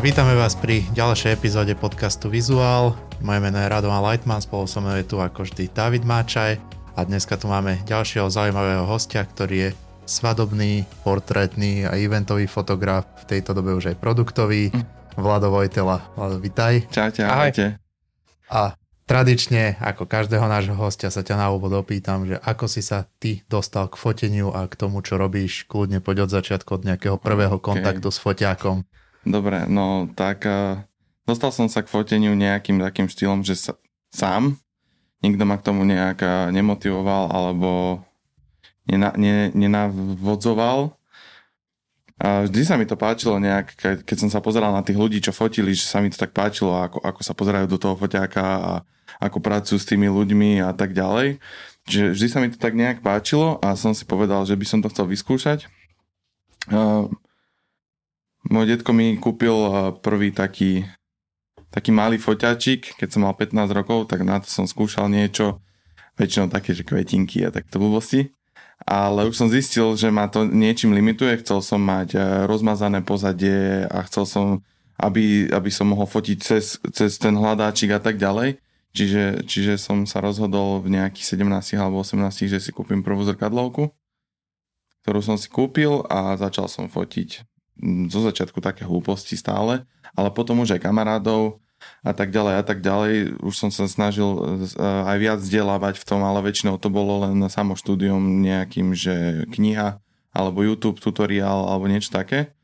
Takže vítame vás pri ďalšej epizóde podcastu Vizuál. Moje meno je Radovan Lightman, spolu so mnou je tu ako vždy David Máčaj a dneska tu máme ďalšieho zaujímavého hostia, ktorý je svadobný, portrétny a eventový fotograf, v tejto dobe už aj produktový, Vlado Vojtela. Vlado, vitaj. Čaute, ahojte. A tradične, ako každého nášho hostia, sa ťa na úvod opýtam, že ako si sa ty dostal k foteniu a k tomu, čo robíš, kľudne poď od začiatku, od nejakého prvého okay. kontaktu s foťákom. Dobre, no tak uh, dostal som sa k foteniu nejakým takým štýlom, že sa, sám, nikto ma k tomu nejak uh, nemotivoval alebo nena, ne, nenavodzoval. A vždy sa mi to páčilo nejak, keď, som sa pozeral na tých ľudí, čo fotili, že sa mi to tak páčilo, ako, ako sa pozerajú do toho foťáka a ako pracujú s tými ľuďmi a tak ďalej. Že vždy sa mi to tak nejak páčilo a som si povedal, že by som to chcel vyskúšať. Uh, môj detko mi kúpil prvý taký, taký malý foťačik, keď som mal 15 rokov, tak na to som skúšal niečo, väčšinou také, že kvetinky a takto blbosti. Ale už som zistil, že ma to niečím limituje, chcel som mať e, rozmazané pozadie a chcel som, aby, aby som mohol fotiť cez, cez ten hľadáčik a tak ďalej. Čiže, čiže som sa rozhodol v nejakých 17 alebo 18, že si kúpim prvú zrkadlovku, ktorú som si kúpil a začal som fotiť zo začiatku také hlúposti stále, ale potom už aj kamarádov a tak ďalej a tak ďalej. Už som sa snažil eh, aj viac vzdelávať v tom, ale väčšinou to bolo len samo štúdium nejakým, že kniha alebo YouTube tutoriál alebo niečo také.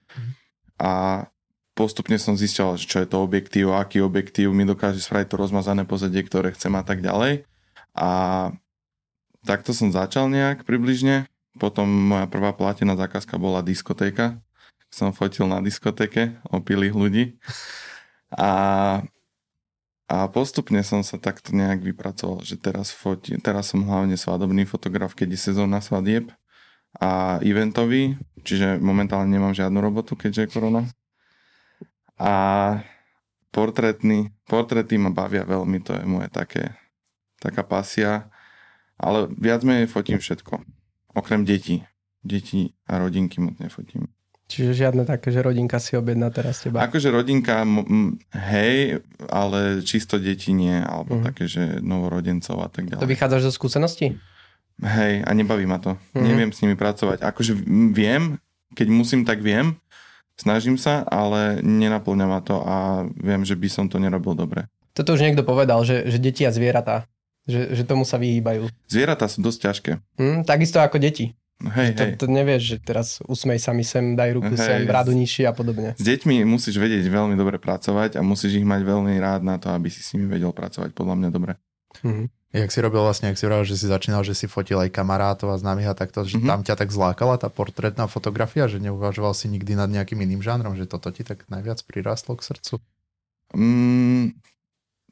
A postupne som zistil, čo je to objektív, aký objektív mi dokáže spraviť to rozmazané pozadie, ktoré chcem a tak ďalej. A takto som začal nejak približne. Potom moja prvá platená zákazka bola diskotéka, som fotil na diskoteke opilých ľudí. A, a postupne som sa takto nejak vypracoval, že teraz, foti, teraz som hlavne svadobný fotograf, keď je sezóna svadieb a eventový, čiže momentálne nemám žiadnu robotu, keďže je korona. A portrétny, portréty ma bavia veľmi, to je moje také, taká pasia, ale viac menej fotím všetko, okrem detí. Deti a rodinky moc nefotím. Čiže žiadne také, že rodinka si objedná teraz teba. Akože rodinka, hej, ale čisto deti nie, alebo uh-huh. také, že novorodencov a tak ďalej. To vychádzaš zo skúsenosti? Hej, a nebaví ma to. Uh-huh. Neviem s nimi pracovať. Akože viem, keď musím, tak viem, snažím sa, ale nenaplňa ma to a viem, že by som to nerobil dobre. Toto už niekto povedal, že, že deti a zvieratá, že, že tomu sa vyhýbajú. Zvieratá sú dosť ťažké. Hm, takisto ako deti. Hej, to, hej. to nevieš, že teraz usmej sa mi sem, daj ruku hej, sem, bradu nižšie a podobne. S deťmi musíš vedieť veľmi dobre pracovať a musíš ich mať veľmi rád na to, aby si s nimi vedel pracovať podľa mňa dobre. Mm-hmm. Jak si robil vlastne, ak si robil, že si začínal, že si fotil aj kamarátov a známych a takto, že mm-hmm. tam ťa tak zlákala tá portrétna fotografia, že neuvažoval si nikdy nad nejakým iným žánrom, že toto ti tak najviac prirastlo k srdcu? Mm,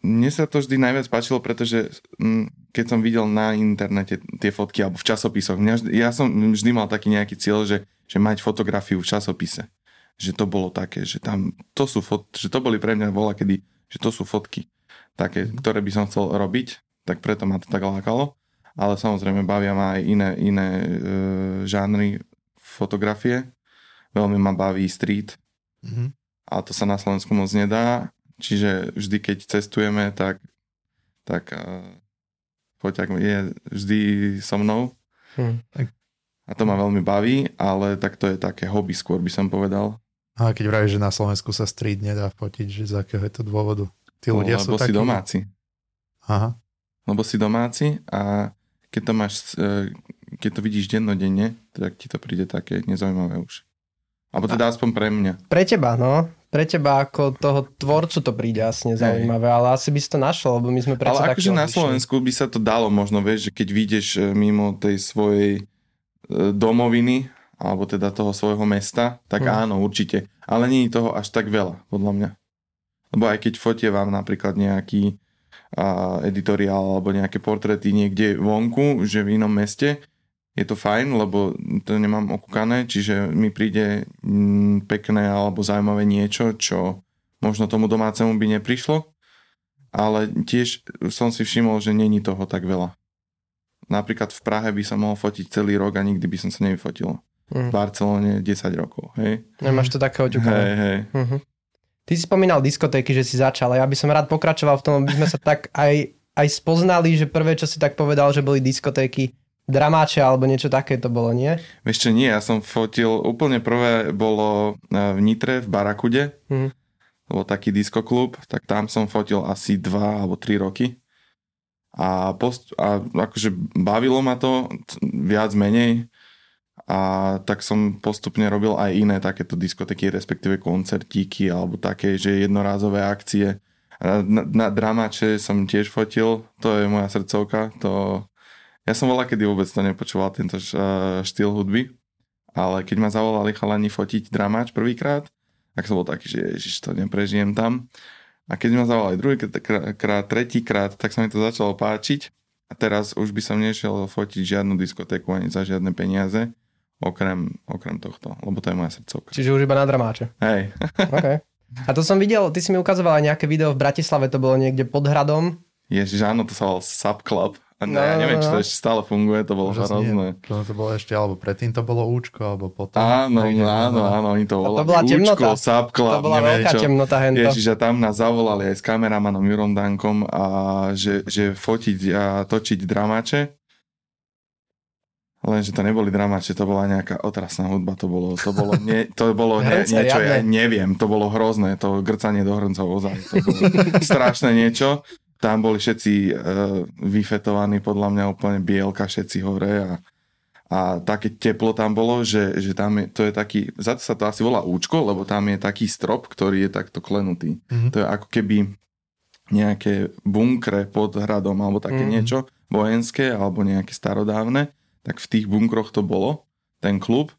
mne sa to vždy najviac páčilo, pretože mm, keď som videl na internete tie fotky alebo v časopisoch, mňa, ja som vždy mal taký nejaký cieľ, že, že mať fotografiu v časopise. Že to bolo také, že tam, to sú fot, že to boli pre mňa vola kedy, že to sú fotky také, mhm. ktoré by som chcel robiť, tak preto ma to tak lákalo. Ale samozrejme bavia ma aj iné, iné e, žánry fotografie. Veľmi ma baví street. Mm-hmm. Ale to sa na Slovensku moc nedá Čiže vždy, keď cestujeme, tak, tak uh, foťak je vždy so mnou. Hmm. A to ma veľmi baví, ale tak to je také hobby skôr by som povedal. A keď vravíš, že na Slovensku sa street nedá fotiť, že z akého je to dôvodu? Tí ľudia no, lebo sú takí... si domáci. Aha. Lebo si domáci a keď to máš, e, keď to vidíš dennodenne, tak ti to príde také nezaujímavé už. Alebo teda aspoň pre mňa. Pre teba, no pre teba ako toho tvorcu to príde asi nezaujímavé, ale asi by si to našiel, lebo my sme predsa Ale akože na Slovensku by sa to dalo možno, vieš, že keď vyjdeš e, mimo tej svojej e, domoviny, alebo teda toho svojho mesta, tak hmm. áno, určite. Ale nie je toho až tak veľa, podľa mňa. Lebo aj keď fotie vám napríklad nejaký a, editoriál alebo nejaké portréty niekde vonku, že v inom meste, je to fajn, lebo to nemám okúkané, čiže mi príde mm, pekné alebo zaujímavé niečo, čo možno tomu domácemu by neprišlo, ale tiež som si všimol, že není toho tak veľa. Napríklad v Prahe by som mohol fotiť celý rok a nikdy by som sa nevyfotil. Mm. V Barcelone 10 rokov, hej. Nemáš to také oťukané. Hej, hej. Uh-huh. Ty si spomínal diskotéky, že si začal a ja by som rád pokračoval v tom, aby sme sa tak aj, aj spoznali, že prvé, čo si tak povedal, že boli diskotéky dramáče alebo niečo také to bolo, nie? Čo, nie, ja som fotil, úplne prvé bolo e, v Nitre, v Barakude, mm. bol taký diskoklub, tak tam som fotil asi dva alebo tri roky. A, post, a akože bavilo ma to viac menej a tak som postupne robil aj iné takéto diskotéky, respektíve koncertíky alebo také, že jednorázové akcie. Na, na dramače som tiež fotil, to je moja srdcovka, to... Ja som volal, kedy vôbec to nepočúval, tento štýl hudby, ale keď ma zavolali chalani fotiť dramáč prvýkrát, tak som bol taký, že ježiš, to neprežijem tam. A keď ma zavolali druhýkrát, tretíkrát, tak sa mi to začalo páčiť. A teraz už by som nešiel fotiť žiadnu diskotéku ani za žiadne peniaze Okrem, okrem tohto, lebo to je moja srdcovka. Čiže už iba na dramáče. Hej. okay. A to som videl, ty si mi ukazoval aj nejaké video v Bratislave, to bolo niekde pod hradom. Ježiš, áno, to sa volal Subclub. A ne, no, ja neviem, či to ešte stále funguje, to bolo hrozné. To, to bolo ešte, alebo predtým to bolo účko, alebo potom. Áno, áno, áno, oni to volali. To bola temnota. Účko, Subclub, to bola veľká čo. temnota hento. Ježiš, a tam nás zavolali aj s kameramanom Jurom Dankom a že, že fotiť a točiť dramače Lenže to neboli dramáče, to bola nejaká otrasná hudba, to bolo, to bolo, nie, to bolo ne, niečo, ja neviem, to bolo hrozné, to grcanie do hrncov ozaj, to bolo strašné niečo. Tam boli všetci uh, vyfetovaní, podľa mňa úplne bielka, všetci hore a, a také teplo tam bolo, že, že tam je, to je taký, za to sa to asi volá účko, lebo tam je taký strop, ktorý je takto klenutý. Mm-hmm. To je ako keby nejaké bunkre pod hradom alebo také mm-hmm. niečo vojenské alebo nejaké starodávne tak v tých bunkroch to bolo, ten klub,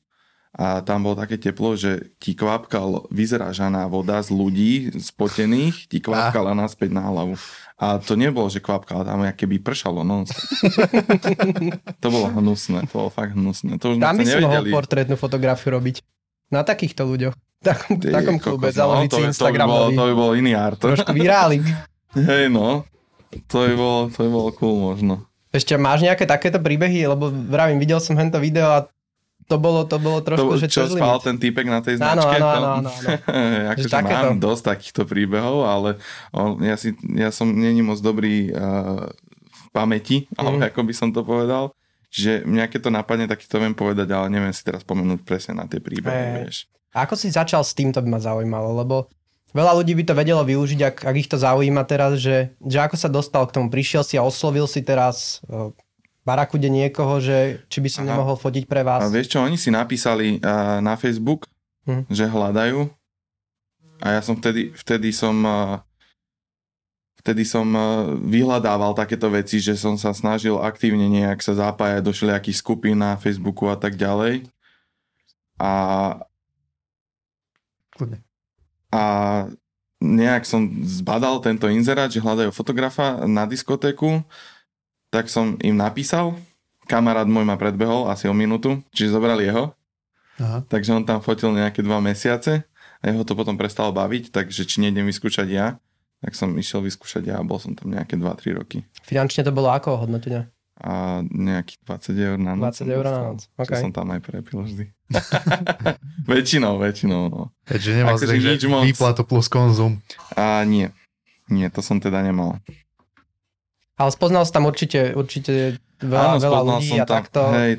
a tam bolo také teplo, že ti kvapkal vyzražaná voda z ľudí spotených, ti kvapkala naspäť na hlavu. A to nebolo, že kvapkala tam, keby pršalo. No. to bolo hnusné, to bolo fakt hnusné. To už tam by si mohol portrétnu fotografiu robiť. Na takýchto ľuďoch. V takom, Ty, takom klube, kokos, no, to, to, by bol, to by bol iný art. Trošku virálik. Hej no, to by bolo, to by bolo cool možno. Ešte máš nejaké takéto príbehy? Lebo vravím, videl som hento video a to bolo, to bolo trošku, to, že čo spal ten týpek na tej značke? Áno, áno, áno. áno, akože mám dosť takýchto príbehov, ale on, ja, si, ja som není moc dobrý uh, v pamäti, mm. ako by som to povedal. že mňa keď to napadne, tak to viem povedať, ale neviem si teraz spomenúť presne na tie príbehy, e, vieš. A ako si začal s tým, to by ma zaujímalo, lebo veľa ľudí by to vedelo využiť, ak, ak ich to zaujíma teraz, že, že ako sa dostal k tomu, prišiel si a oslovil si teraz barakude niekoho, že či by som Aha. nemohol fotiť pre vás. A vieš čo, oni si napísali uh, na Facebook, hm. že hľadajú a ja som vtedy, vtedy som uh, vtedy som uh, vyhľadával takéto veci, že som sa snažil aktívne nejak sa zapájať do všelijakých skupín na Facebooku a tak ďalej. A a nejak som zbadal tento inzerát, že hľadajú fotografa na diskotéku, tak som im napísal, kamarát môj ma predbehol asi o minútu, čiže zobrali jeho, Aha. takže on tam fotil nejaké dva mesiace a jeho to potom prestalo baviť, takže či nejdem vyskúšať ja, tak som išiel vyskúšať ja a bol som tam nejaké 2-3 roky. Finančne to bolo ako hodnotenie? A nejakých 20 eur na noc. 20 eur na noc, okay. som tam aj prepil vždy. väčšinou, väčšinou, no. Takže nemal akože nič moc... výplatu plus konzum. A nie, nie, to som teda nemal. Ale spoznal si tam určite, určite veľa, Áno, veľa ľudí som a tam, takto. Hej,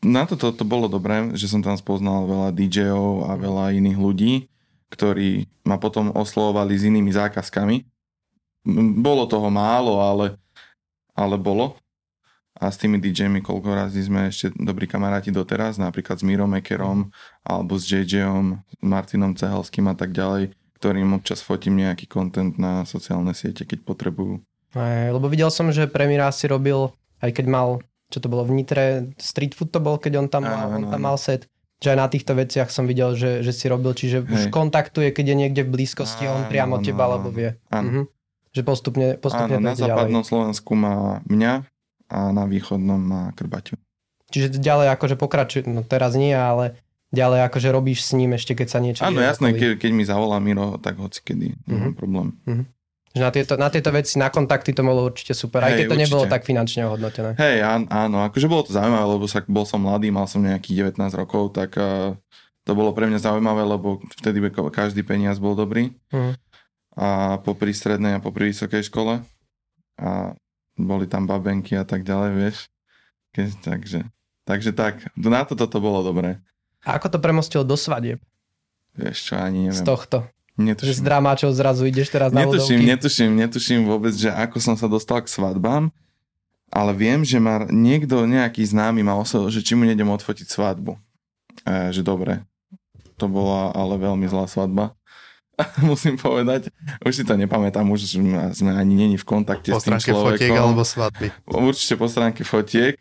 na to, to, bolo dobré, že som tam spoznal veľa DJov a veľa iných ľudí, ktorí ma potom oslovovali s inými zákazkami. Bolo toho málo, ale, ale bolo a s tými DJmi koľko razy sme ešte dobrí kamaráti doteraz, napríklad s Mirom Ekerom alebo s JJom, Martinom Cehelským a tak ďalej, ktorým občas fotím nejaký kontent na sociálne siete, keď potrebujú. Aj, lebo videl som, že Premira si robil, aj keď mal, čo to bolo v Nitre, street food to bol, keď on tam, mal, on tam mal set, že aj na týchto veciach som videl, že, že si robil, čiže Hej. už kontaktuje, keď je niekde v blízkosti, áno, on priamo áno, teba, alebo vie. Áno. Mhm. Že postupne, postupne áno, na západnom ďalej. Slovensku má mňa, a na východnom má Krbaťu. Čiže ďalej akože pokračuje, no teraz nie, ale ďalej akože robíš s ním ešte, keď sa niečo... Áno, jasné, keď, keď mi zavolá Miro, tak hoci kedy, mm-hmm. problém. Mm-hmm. Že na tieto, na tieto veci, na kontakty to bolo určite super, aj keď to určite. nebolo tak finančne ohodnotené. Hej, áno, akože bolo to zaujímavé, lebo sa, bol som mladý, mal som nejakých 19 rokov, tak uh, To bolo pre mňa zaujímavé, lebo vtedy každý peniaz bol dobrý. Uh-huh. A popri strednej a popri vysokej škole. A boli tam babenky a tak ďalej, vieš. Keď, takže, takže tak, na to toto bolo dobré. A ako to premostilo do svadieb? Vieš čo, ani neviem. Z tohto. Netuším. Že z dramáčov zrazu ideš teraz na netuším, netuším, netuším vôbec, že ako som sa dostal k svadbám, ale viem, že ma niekto, nejaký známy ma oslovil, že či mu nejdem odfotiť svadbu. E, že dobre. To bola ale veľmi zlá svadba. Musím povedať. Už si to nepamätám, už sme ani není v kontakte po s tým človekom. Po fotiek alebo svadby? Určite po stránke fotiek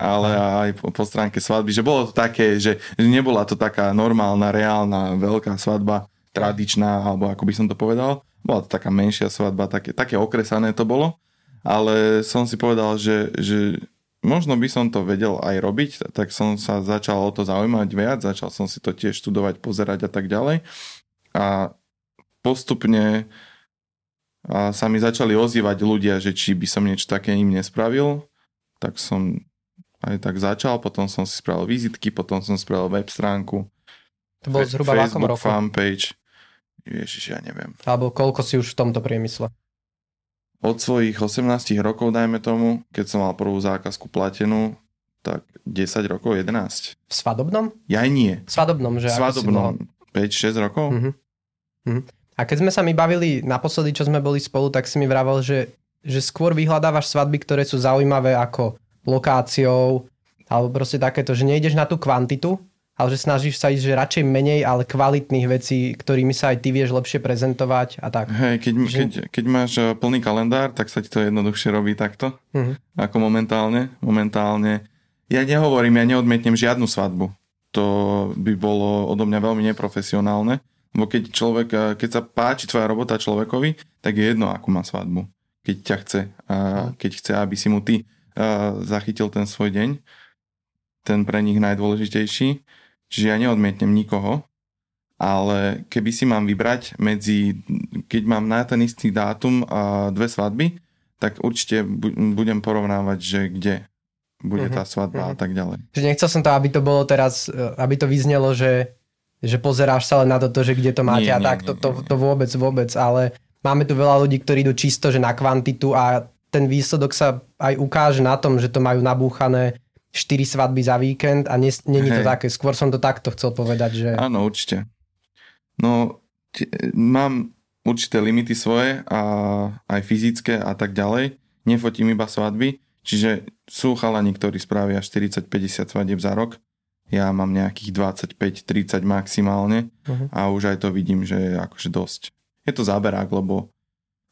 ale aj po, po stránke svadby, že bolo to také, že, že nebola to taká normálna, reálna, veľká svadba, tradičná, alebo ako by som to povedal. Bola to taká menšia svadba, také, také okresané to bolo, ale som si povedal, že, že možno by som to vedel aj robiť, tak som sa začal o to zaujímať viac, začal som si to tiež študovať, pozerať a tak ďalej. A postupne a sa mi začali ozývať ľudia, že či by som niečo také im nespravil, tak som aj tak začal, potom som si spravil vizitky, potom som spravil web stránku. To bolo zhruba Facebook, v akom roku? fanpage. Ježiš, ja neviem. Alebo koľko si už v tomto priemysle? Od svojich 18 rokov, dajme tomu, keď som mal prvú zákazku platenú, tak 10 rokov, 11. V svadobnom? Ja nie. V svadobnom, že? V svadobnom. 5-6 rokov. Uh-huh. Uh-huh. A keď sme sa mi bavili naposledy, čo sme boli spolu, tak si mi vravel, že, že skôr vyhľadávaš svadby, ktoré sú zaujímavé ako lokáciou, alebo proste takéto, že nejdeš na tú kvantitu, ale že snažíš sa ísť, že radšej menej, ale kvalitných vecí, ktorými sa aj ty vieš lepšie prezentovať a tak. Hej, keď, že... keď, keď máš eh, plný kalendár, tak sa ti to jednoduchšie robí takto, uh-huh. ako momentálne. Momentálne. Ja nehovorím, ja neodmietnem žiadnu svadbu. To by bolo odo mňa veľmi neprofesionálne, lebo keď človek, eh, keď sa páči tvoja robota človekovi, tak je jedno, akú má svadbu. Keď ťa chce, a mhm. keď chce, aby si mu ty zachytil ten svoj deň, ten pre nich najdôležitejší. Čiže ja neodmietnem nikoho, ale keby si mám vybrať medzi, keď mám na ten istý dátum a dve svadby, tak určite budem porovnávať, že kde bude uh-huh, tá svadba uh-huh. a tak ďalej. Že nechcel som to, aby to bolo teraz, e, aby to vyznelo, že, že pozeráš sa len na toto, že kde to máte nie, a nie, tak, nie, to, to, to vôbec, vôbec, ale máme tu veľa ľudí, ktorí idú čisto, že na kvantitu a ten výsledok sa aj ukáže na tom, že to majú nabúchané 4 svadby za víkend a není to také. Skôr som to takto chcel povedať, že... Áno, určite. No, t- mám určité limity svoje a aj fyzické a tak ďalej. Nefotím iba svadby, čiže sú chalani, ktorí spravia 40-50 svadieb za rok. Ja mám nejakých 25-30 maximálne uh-huh. a už aj to vidím, že je akože dosť. Je to záberák, lebo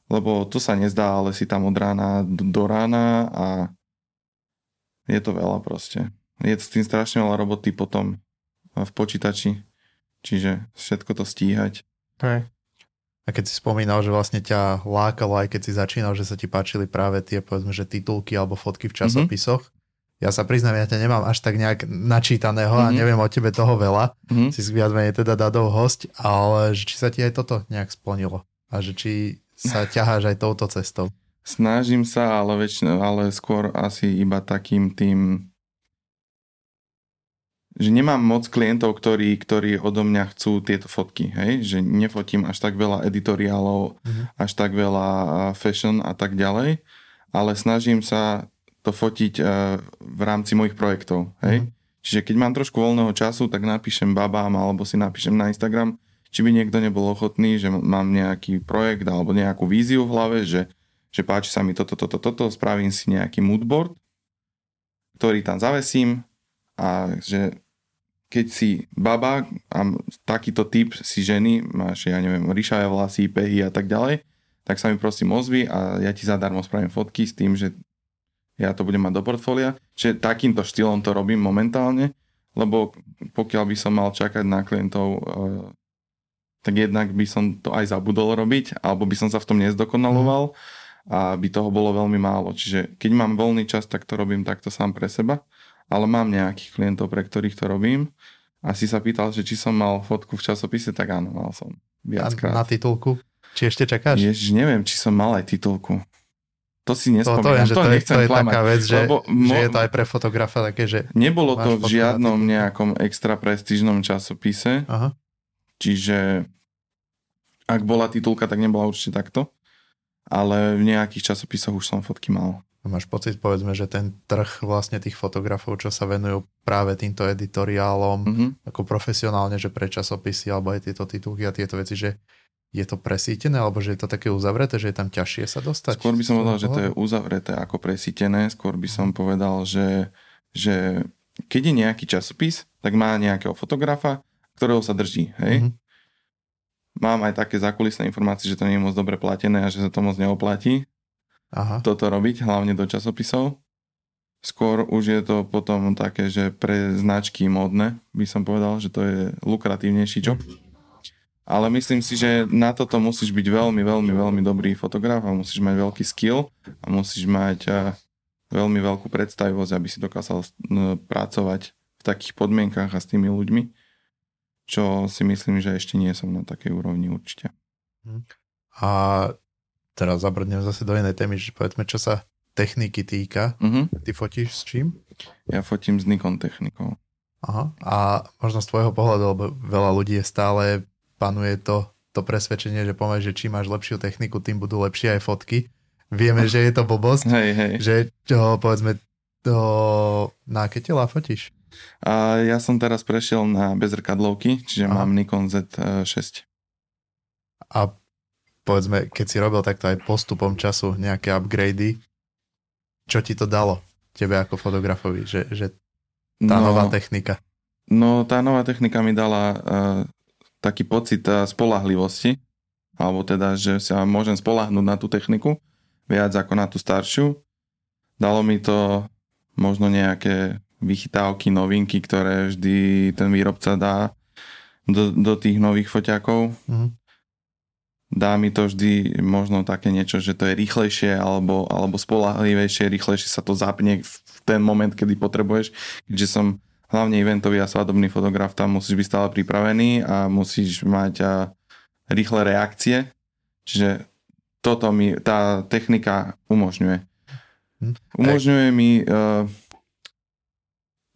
lebo to sa nezdá, ale si tam od rána do rána a je to veľa proste. Je s tým strašne veľa roboty potom v počítači, čiže všetko to stíhať. Hej. A keď si spomínal, že vlastne ťa lákalo, aj keď si začínal, že sa ti páčili práve tie, povedzme, že titulky alebo fotky v mhm. časopisoch, mm-hmm. ja sa priznám, ja ťa nemám až tak nejak načítaného mm-hmm. a mhm. neviem o tebe toho veľa. Mm-hmm. Si viac menej teda dadov host, ale či sa ti aj toto nejak splnilo? A že či sa ťaháš aj touto cestou? Snažím sa, ale, väčšinou, ale skôr asi iba takým tým že nemám moc klientov, ktorí, ktorí odo mňa chcú tieto fotky, hej? že nefotím až tak veľa editoriálov, mm-hmm. až tak veľa fashion a tak ďalej, ale snažím sa to fotiť v rámci mojich projektov. Hej? Mm-hmm. Čiže keď mám trošku voľného času, tak napíšem babám alebo si napíšem na Instagram, či by niekto nebol ochotný, že mám nejaký projekt alebo nejakú víziu v hlave, že, že páči sa mi toto, toto, toto, spravím si nejaký moodboard, ktorý tam zavesím a že keď si baba a takýto typ si ženy, máš, ja neviem, ryšavé vlasy, pehy a tak ďalej, tak sa mi prosím ozvi a ja ti zadarmo spravím fotky s tým, že ja to budem mať do portfólia. Čiže takýmto štýlom to robím momentálne, lebo pokiaľ by som mal čakať na klientov eh, tak jednak by som to aj zabudol robiť, alebo by som sa v tom nezdokonaloval a by toho bolo veľmi málo. Čiže keď mám voľný čas, tak to robím takto sám pre seba, ale mám nejakých klientov, pre ktorých to robím. A si sa pýtal, že či som mal fotku v časopise, tak áno, mal som viackrát. A na titulku? Či ešte čakáš? Ježiš, neviem, či som mal aj titulku. to si nespomínam. To, to, je, že to, to, je, to je klamať, taká vec, že, lebo mo- že je to aj pre fotografa také, že... Nebolo to v žiadnom nejakom extra prestížnom časopise, Aha. čiže ak bola titulka, tak nebola určite takto, ale v nejakých časopisoch už som fotky mal. Máš pocit, povedzme, že ten trh vlastne tých fotografov, čo sa venujú práve týmto editoriálom, Mm-hmm. ako profesionálne, že pre časopisy alebo aj tieto titulky a tieto veci, že je to presítené, alebo že je to také uzavreté, že je tam ťažšie sa dostať? Skôr by som povedal, že to je uzavreté ako presítené, skôr by som povedal, že, že keď je nejaký časopis, tak má nejakého fotografa, ktorého sa drží, hej? Mhm. Mám aj také zákulisné informácie, že to nie je moc dobre platené a že sa to moc neoplatí Aha. toto robiť, hlavne do časopisov. Skôr už je to potom také, že pre značky modné by som povedal, že to je lukratívnejší job. Ale myslím si, že na toto musíš byť veľmi, veľmi, veľmi dobrý fotograf a musíš mať veľký skill a musíš mať a, veľmi veľkú predstavivosť, aby si dokázal n- pracovať v takých podmienkach a s tými ľuďmi, čo si myslím, že ešte nie som na takej úrovni určite. A teraz zabrdnem zase do inej témy, že povedzme, čo sa techniky týka. Uh-huh. Ty fotíš s čím? Ja fotím s Nikon technikou. Aha. A možno z tvojho pohľadu, lebo veľa ľudí je stále, panuje to, to presvedčenie, že povieš, že čím máš lepšiu techniku, tým budú lepšie aj fotky. Vieme, že je to blbosť, Hej, hej. že čo, povedzme, to, na aké tela fotíš? A ja som teraz prešiel na bezrkadlovky, čiže Aha. mám Nikon Z6. A povedzme, keď si robil takto aj postupom času nejaké upgrady, čo ti to dalo tebe ako fotografovi, že, že tá no, nová technika? no tá nová technika mi dala uh, taký pocit uh, spolahlivosti, alebo teda, že sa môžem spolahnúť na tú techniku viac ako na tú staršiu. Dalo mi to možno nejaké vychytávky, novinky, ktoré vždy ten výrobca dá do, do tých nových foťákov. Mhm. dá mi to vždy možno také niečo, že to je rýchlejšie alebo, alebo spolahlivejšie, rýchlejšie sa to zapne v ten moment, kedy potrebuješ. Keďže som hlavne eventový a svadobný fotograf, tam musíš byť stále pripravený a musíš mať a, rýchle reakcie. Čiže toto mi tá technika umožňuje. Hm. Umožňuje mi uh,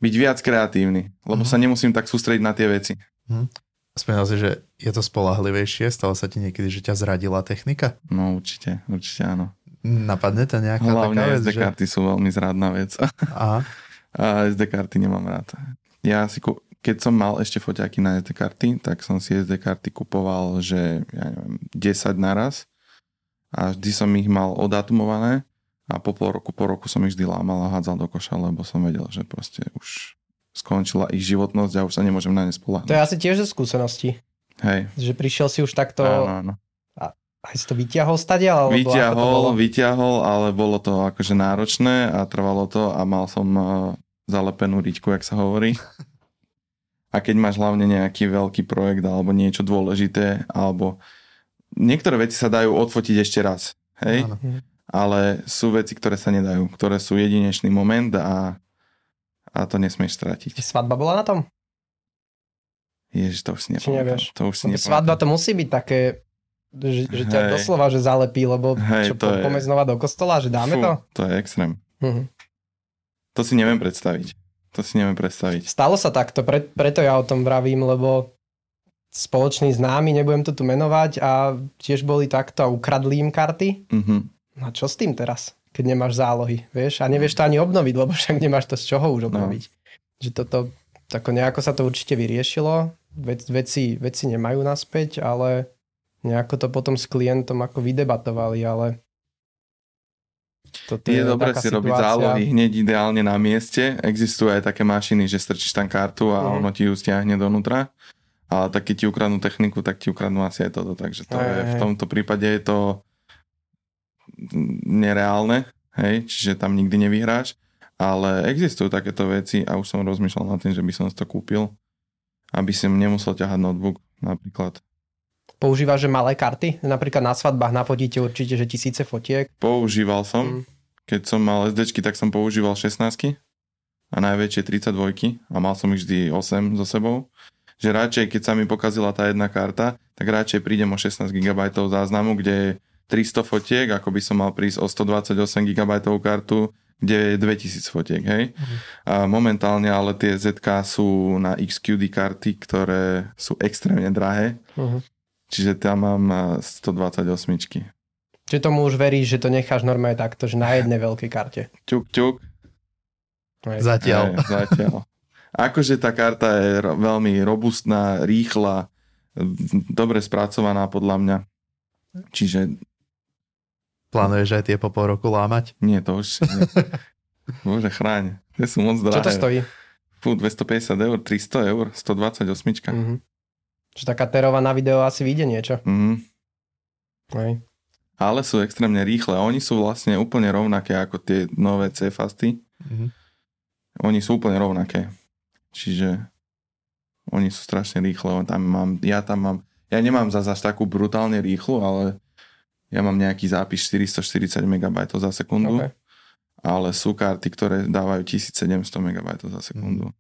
byť viac kreatívny, lebo Mhm. sa nemusím tak sústrediť na tie veci. Spomínal si, že je to spolahlivejšie, stalo sa ti niekedy, že ťa zradila technika? No určite, určite áno. Napadne to nejaká Hlavne taká vec? SD Že... karty sú veľmi zradná vec. Aha. A SD karty nemám rád. Ja si, ku- keď som mal ešte foťáky na SD karty, tak som si SD karty kupoval, že ja neviem, 10 naraz a vždy som ich mal odatumované a po pol roku, po roku som ich vždy lámal a hádzal do koša, lebo som vedel, že proste už skončila ich životnosť a už sa nemôžem na ne To je spolahnuť. asi tiež zo skúsenosti. Hej, Že prišiel si už takto, áno, áno. aj si to vyťahol stadiaľ? alebo ako to? Vyťahol, vyťahol, ale bolo to akože náročné a trvalo to a mal som uh, zalepenú riťku, jak sa hovorí. A keď máš hlavne nejaký veľký projekt alebo niečo dôležité, alebo niektoré veci sa dajú odfotiť ešte raz, hej? Áno. Ale sú veci, ktoré sa nedajú, ktoré sú jedinečný moment a, a to nesmieš stratiť. Svadba bola na tom? Ježiš, to už si nepamätám. To už si Lebo svadba to musí byť také, že, že ťa Hej. doslova že zalepí, lebo Hej, čo to po, je- znova do kostola, že dáme Fú, to? to je extrém. Mhm. To si neviem predstaviť. To si neviem predstaviť. Stalo sa takto, pre, preto ja o tom vravím, lebo spoločný známy, nebudem to tu menovať a tiež boli takto a ukradli im karty. Mhm. No a čo s tým teraz, keď nemáš zálohy, vieš? A nevieš to ani obnoviť, lebo však nemáš to z čoho už obnoviť. Že toto, tako nejako sa to určite vyriešilo, Vec, veci, veci nemajú naspäť, ale nejako to potom s klientom ako vydebatovali, ale toto Je dobré taká si robiť situácia. zálohy hneď ideálne na mieste. Existujú aj také mašiny, že strčíš tam kartu a Mhm. ono ti ju stiahne donútra. Ale tak keď ti ukradnú techniku, tak ti ukradnú asi aj toto. Takže to Hej, je, v tomto prípade je to nereálne, hej, čiže tam nikdy nevyhráš. Ale existujú takéto veci a už som rozmýšľal nad tým, že by som si to kúpil, aby som nemusel ťahať notebook napríklad. Používaš, že malé karty? Napríklad na svadbách nafotíte určite, že tisíce fotiek. Používal som, Mm. keď som mal SDčky, tak som používal 16 a najväčšie 32 a mal som ich vždy 8 so sebou. Že radšej, keď sa mi pokazila tá jedna karta, tak radšej prídem o 16 GB záznamu, kde 300 fotiek, ako by som mal prísť o 128 GB kartu, kde je 2000 fotiek, hej. Uh-huh. A momentálne ale tie ZK sú na XQD karty, ktoré sú extrémne drahé. Uh-huh. Čiže tam mám 128. Čiže tomu už veríš, že to necháš normálne takto, že na jednej veľkej karte. Ťuk, ťuk. Zatiaľ. Aj, zatiaľ. Akože tá karta je veľmi robustná, rýchla, dobre spracovaná podľa mňa. Čiže... Plánuješ aj tie po pol roku lámať? Nie, to už nie. Bože, chráň. Tie sú moc drahé. Čo to stojí? Fú, 250 eur, 300 eur, 128. Mm-hmm. Čiže taká terová na video asi vyjde niečo. Mm-hmm. Hej. Ale sú extrémne rýchle. Oni sú vlastne úplne rovnaké ako tie nové C-fasty. Mm-hmm. Oni sú úplne rovnaké. Čiže oni sú strašne rýchle. Tam mám, ja tam mám, ja nemám zase až takú brutálne rýchlu, ale ja mám nejaký zápis 440 MB za sekundu. Okay. Ale sú karty, ktoré dávajú 1700 MB za sekundu.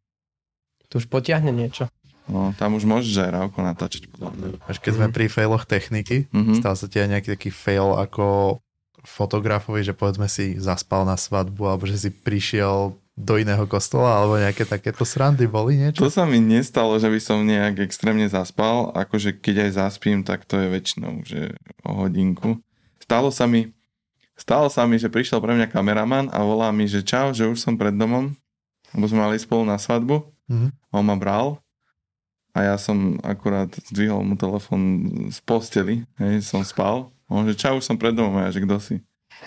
Tu už potiahne niečo. No, tam už môžeš aj rávko natáčať podľa mňa. Až keď sme pri failoch techniky, mm-hmm. stal sa ti aj nejaký taký fail ako fotografovi, že povedzme si zaspal na svadbu, alebo že si prišiel do iného kostola, alebo nejaké takéto srandy boli niečo? To sa mi nestalo, že by som nejak extrémne zaspal, akože keď aj zaspím, tak to je väčšinou, že o hodinku. Stalo sa mi, stalo sa mi, že prišiel pre mňa kameraman a volá mi, že čau, že už som pred domom, lebo sme mali spolu na svadbu, mm-hmm. on ma bral a ja som akurát zdvihol mu telefon z posteli, hej, som spal. On že čau, už som pred domom, a ja, že kto si?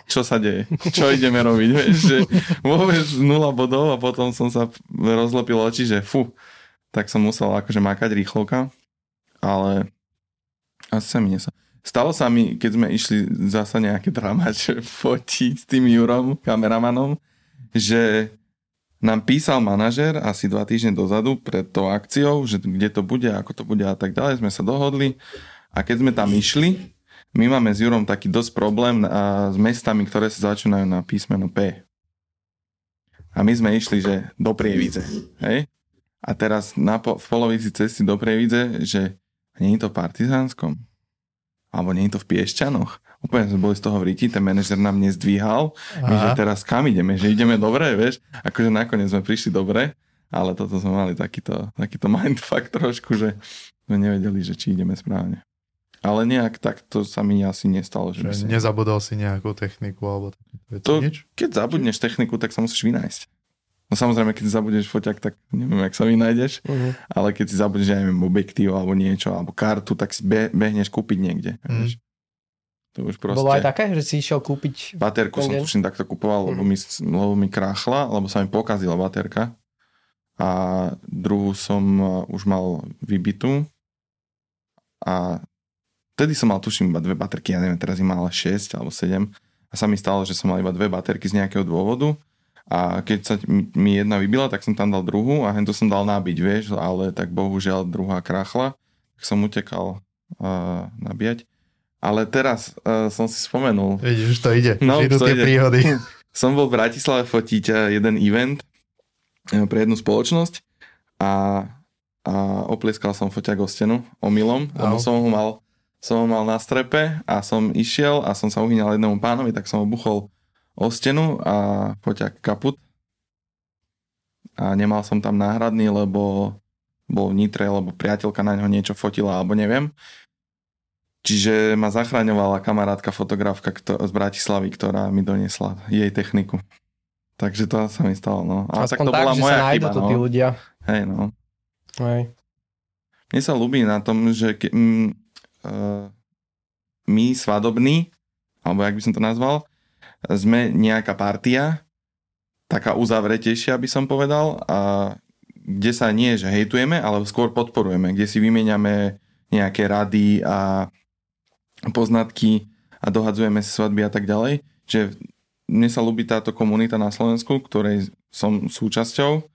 Čo sa deje, čo ideme robiť, vieš, že vôbec nula bodov a potom som sa rozlepil oči, že fu, tak som musel akože makať rýchlovka, ale asi sa mi nesa. Stalo sa mi, keď sme išli zasa nejaké dramač fotiť s tým Jurom, kameramanom, že nám písal manažer asi dva týždne dozadu pred tou akciou, že kde to bude, ako to bude a tak ďalej, sme sa dohodli a keď sme tam išli, my máme s Jurom taký dosť problém a s mestami, ktoré sa začínajú na písmeno P. A my sme išli, že do Prievidze. Hej? A teraz na po, v polovici cesty do Prievidze, že nie je to v Partizánskom. Alebo nie je to v Piešťanoch. Úplne sme boli z toho v ten manažer nám nezdvíhal. Aha. My, že teraz kam ideme? Že ideme dobre, vieš? Akože nakoniec sme prišli dobre, ale toto sme mali takýto, takýto mindfuck trošku, že sme nevedeli, že či ideme správne. Ale nejak tak to sa mi asi nestalo. Že, že som... Nezabudol si nejakú techniku alebo to, nič? Keď zabudneš techniku, tak sa musíš vynájsť. No samozrejme, keď si zabudneš foťak, tak neviem, jak sa vynájdeš, uh-huh. ale keď si zabudneš, ja neviem, objektív alebo niečo, alebo kartu, tak si be- behneš kúpiť niekde. Uh-huh. To už proste... Bolo aj také, že si išiel kúpiť... Baterku som tuším takto kupoval, lebo, uh-huh. mi, lebo mi kráchla, lebo sa mi pokazila baterka. A druhú som uh, už mal vybitú. A Vtedy som mal, tuším, iba dve baterky, ja neviem, teraz ich mal 6 alebo 7 a sa mi stalo, že som mal iba dve baterky z nejakého dôvodu a keď sa mi jedna vybila, tak som tam dal druhú a hento som dal nabiť, vieš, ale tak bohužiaľ druhá krachla, tak som utekal uh, nabíjať. Ale teraz uh, som si spomenul. Vidíš, už to ide, no, už idú tie ide. príhody. som bol v Bratislave fotiť jeden event pre jednu spoločnosť a, a oplieskal som foťak o stenu omylom, lebo som ho mal som ho mal na strepe a som išiel a som sa uhýňal jednému pánovi, tak som ho buchol o stenu a poťak kaput. A nemal som tam náhradný, lebo bol v Nitre, lebo priateľka na ňo niečo fotila, alebo neviem. Čiže ma zachraňovala kamarátka, fotografka z Bratislavy, ktorá mi doniesla jej techniku. Takže to sa mi stalo, no. Ale tak to tak, bola moja chyba, to no. tí ľudia. Hej, no. Hej. Mne sa ľúbi na tom, že ke, mm, my svadobní, alebo jak by som to nazval, sme nejaká partia, taká uzavretejšia by som povedal, a kde sa nie, že hejtujeme, ale skôr podporujeme, kde si vymieňame nejaké rady a poznatky a dohadzujeme si svadby a tak ďalej. Že mne sa ľúbi táto komunita na Slovensku, ktorej som súčasťou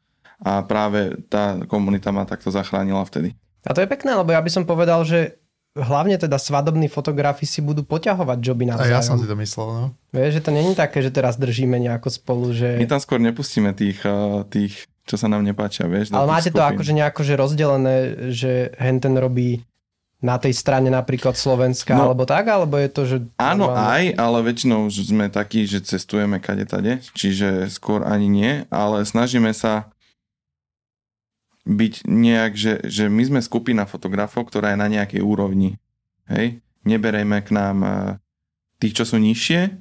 a práve tá komunita ma takto zachránila vtedy. A to je pekné, lebo ja by som povedal, že hlavne teda svadobní fotografi si budú poťahovať joby na A ja som si to myslel, no. Vieš, že to není také, že teraz držíme nejako spolu, že... My tam skôr nepustíme tých, tých čo sa nám nepáčia, vieš. Ale máte skupín. to akože nejako že rozdelené, že hen ten robí na tej strane napríklad Slovenska, no, alebo tak, alebo je to, že... Áno, normálne... aj, ale väčšinou sme takí, že cestujeme kade tade, čiže skôr ani nie, ale snažíme sa byť nejak, že, že my sme skupina fotografov, ktorá je na nejakej úrovni. Hej? Nebereme k nám eh, tých, čo sú nižšie,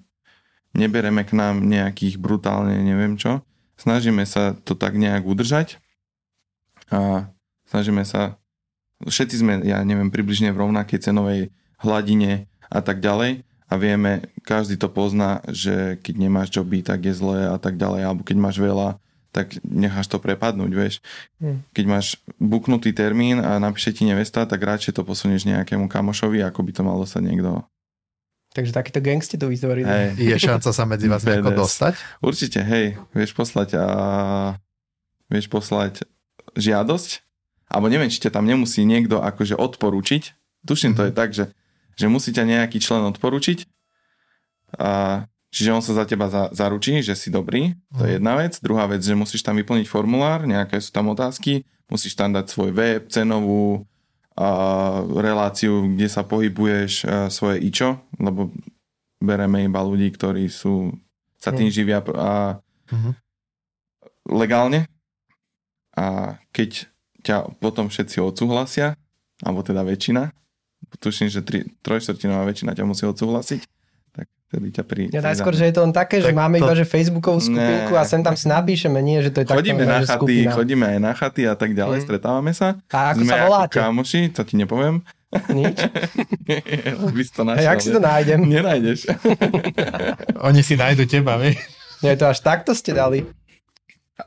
nebereme k nám nejakých brutálne neviem čo. Snažíme sa to tak nejak udržať a snažíme sa všetci sme, ja neviem, približne v rovnakej cenovej hladine a tak ďalej a vieme, každý to pozná, že keď nemáš joby, tak je zlé a tak ďalej, alebo keď máš veľa, tak necháš to prepadnúť, vieš. Hmm. Keď máš buknutý termín a napíše ti nevesta, tak radšej to posunieš nejakému kamošovi, ako by to mal dostať niekto. Takže takýto gang ste to vytvorili. Hey. Je šanca sa medzi vás nejako dostať? Určite, hej, vieš poslať a vieš poslať žiadosť alebo neviem, či ťa tam nemusí niekto akože odporúčiť. Tuším, to je mhm. tak, že, že musí ťa nejaký člen odporúčiť. A, čiže on sa za teba za, zaručí, že si dobrý. To je mhm. jedna vec. Druhá vec, že musíš tam vyplniť formulár, nejaké sú tam otázky, musíš tam dať svoj web, cenovú a, reláciu, kde sa pohybuješ, a, svoje ičo, lebo bereme iba ľudí, ktorí sú sa tým mhm. živia a, uh-huh. legálne. A keď ťa potom všetci odsúhlasia, alebo teda väčšina, tuším, že tri, trojštvrtinová väčšina ťa musí odsúhlasiť, tak vtedy ťa pri... Ja najskôr, že je to len také, tak že máme to... iba že Facebookovú skupinku ne, a sem tam si napíšeme, nie, že to je chodíme takto, na chaty, skupina. chodíme aj na chaty a tak ďalej, mm. stretávame sa. A ako Sme sa voláte? kamoši, to ti nepoviem. Nič? By si to našiel, a jak si to nájdem? Nenájdeš. Oni si nájdu teba, vy. Nie, to až takto ste dali.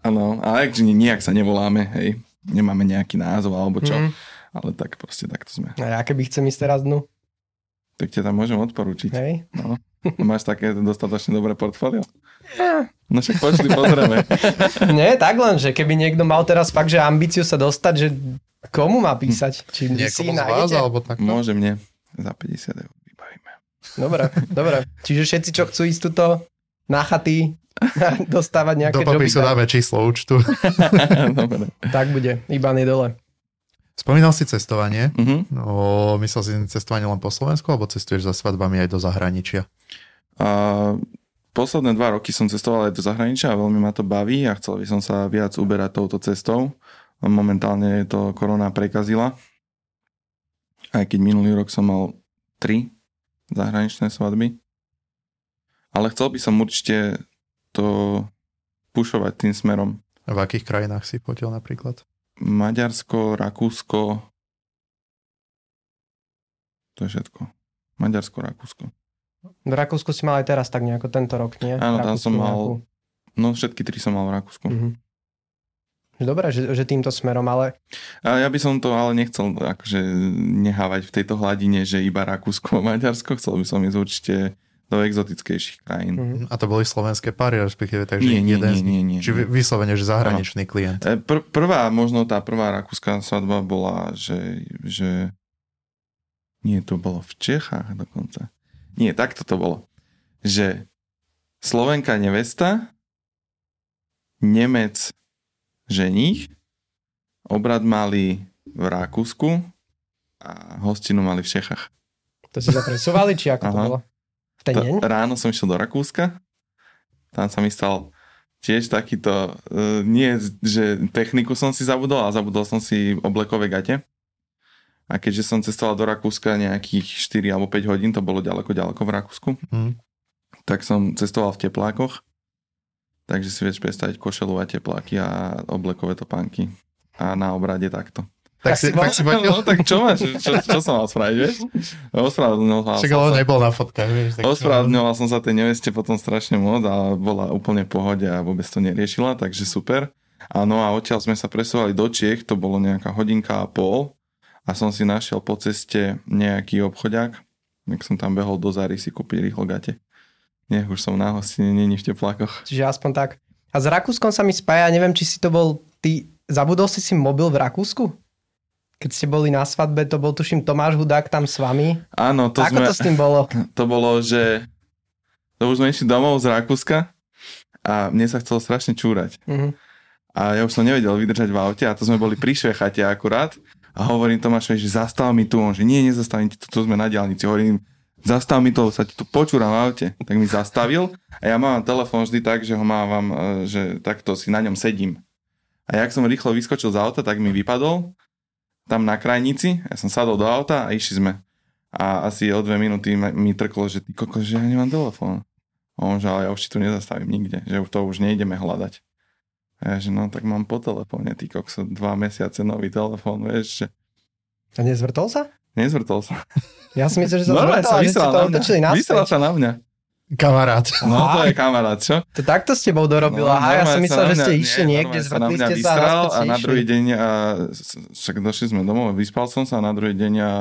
Áno, ale akže nijak sa nevoláme, hej nemáme nejaký názov alebo čo, mm. ale tak proste takto sme. A ja keby chcem ísť teraz dnu? Tak ťa tam môžem odporúčiť. Hej. No. Máš také dostatočne dobré portfólio? Ja. No však počli, pozrieme. Nie, tak len, že keby niekto mal teraz fakt, že ambíciu sa dostať, že komu má písať? Či Niekomu si z vás, alebo tak? Môže mne. Za 50 eur vybavíme. Dobre, dobre. Čiže všetci, čo chcú ísť tuto na chaty, dostávať nejaké Do popisu dáme číslo účtu. Dobre. Tak bude, iba dole. Spomínal si cestovanie. Uh-huh. No, myslel si cestovanie len po Slovensku, alebo cestuješ za svadbami aj do zahraničia? Uh, posledné dva roky som cestoval aj do zahraničia a veľmi ma to baví a chcel by som sa viac uberať touto cestou. Momentálne to korona prekazila. Aj keď minulý rok som mal tri zahraničné svadby. Ale chcel by som určite to pušovať tým smerom. A v akých krajinách si potil napríklad? Maďarsko, Rakúsko. To je všetko. Maďarsko, Rakúsko. V Rakúsku si mal aj teraz tak nejako tento rok, nie? Áno, tam som mal... Nejakú... No všetky tri som mal v Rakúsku. Mm-hmm. Dobre, že, že týmto smerom, ale... A ja by som to ale nechcel akože nehávať v tejto hladine, že iba Rakúsko a Maďarsko. Chcel by som ísť určite do exotickejších krajín. Mm-hmm. A to boli slovenské páry, respektíve takže nie, nie, jeden nie, nie, nie, Čiže vyslovene, že zahraničný no. klient. E, pr- prvá, možno tá prvá rakúska svadba bola, že, že nie, to bolo v Čechách dokonca. Nie, takto to bolo. Že Slovenka nevesta, Nemec ženích, obrad mali v Rakúsku a hostinu mali v Čechách. To si zapresovali, či ako Aha. to bolo? V ten deň? Ráno som išiel do Rakúska, tam sa mi stal tiež takýto, uh, nie, že techniku som si zabudol, a zabudol som si oblekové gate. A keďže som cestoval do Rakúska nejakých 4 alebo 5 hodín, to bolo ďaleko, ďaleko v Rakúsku, mm. tak som cestoval v teplákoch. Takže si vieš predstaviť košelu a tepláky a oblekové topánky. A na obrade takto. Tak, si, tak si no, tak čo máš? Čo, čo som mal spraviť, vieš? Ospravedlňoval Však ale nebol na fotkách, vieš. Ospravedlňoval som sa tej neveste potom strašne moc a bola úplne v pohode a vôbec to neriešila, takže super. Áno a odtiaľ sme sa presúvali do Čiech, to bolo nejaká hodinka a pol a som si našiel po ceste nejaký obchodiak, tak som tam behol do Zary si kúpiť rýchlo gate. Nech už som na hostine, není v teplákoch. Čiže aspoň tak. A s Rakúskom sa mi spája, neviem, či si to bol ty, zabudol si si mobil v Rakúsku? keď ste boli na svadbe, to bol tuším Tomáš Hudák tam s vami. Áno, to Ako sme, to s tým bolo? To bolo, že to už sme išli domov z Rakúska a mne sa chcelo strašne čúrať. Uh-huh. A ja už som nevedel vydržať v aute a to sme boli pri Švechate akurát A hovorím Tomášovi, že zastav mi tu, on, že nie, nezastavím ti tu sme na diálnici. Hovorím, zastav mi to, sa ti tu počúram v aute. Tak mi zastavil a ja mám telefón vždy tak, že ho mávam, e, že takto si na ňom sedím. A jak som rýchlo vyskočil z auta, tak mi vypadol tam na krajnici, ja som sadol do auta a išli sme. A asi o dve minúty mi trklo, že ty koko, že ja nemám telefón. On, že ale ja už ti tu nezastavím nikde, že to už nejdeme hľadať. A ja, že no tak mám po telefóne, ty kokso, dva mesiace nový telefón, vieš, že... A nezvrtol sa? Nezvrtol sa. Ja si myslím, že sa zvrtol, sa že ste to otočili Vysral sa na mňa. Kamarát. No to je kamarát, čo? To takto s tebou dorobil. No, Aha, ja som myslel, že ste išli niekde, zvrtli ste sa a, a na druhý deň, a, však došli sme domov, vyspal som sa a na druhý deň a,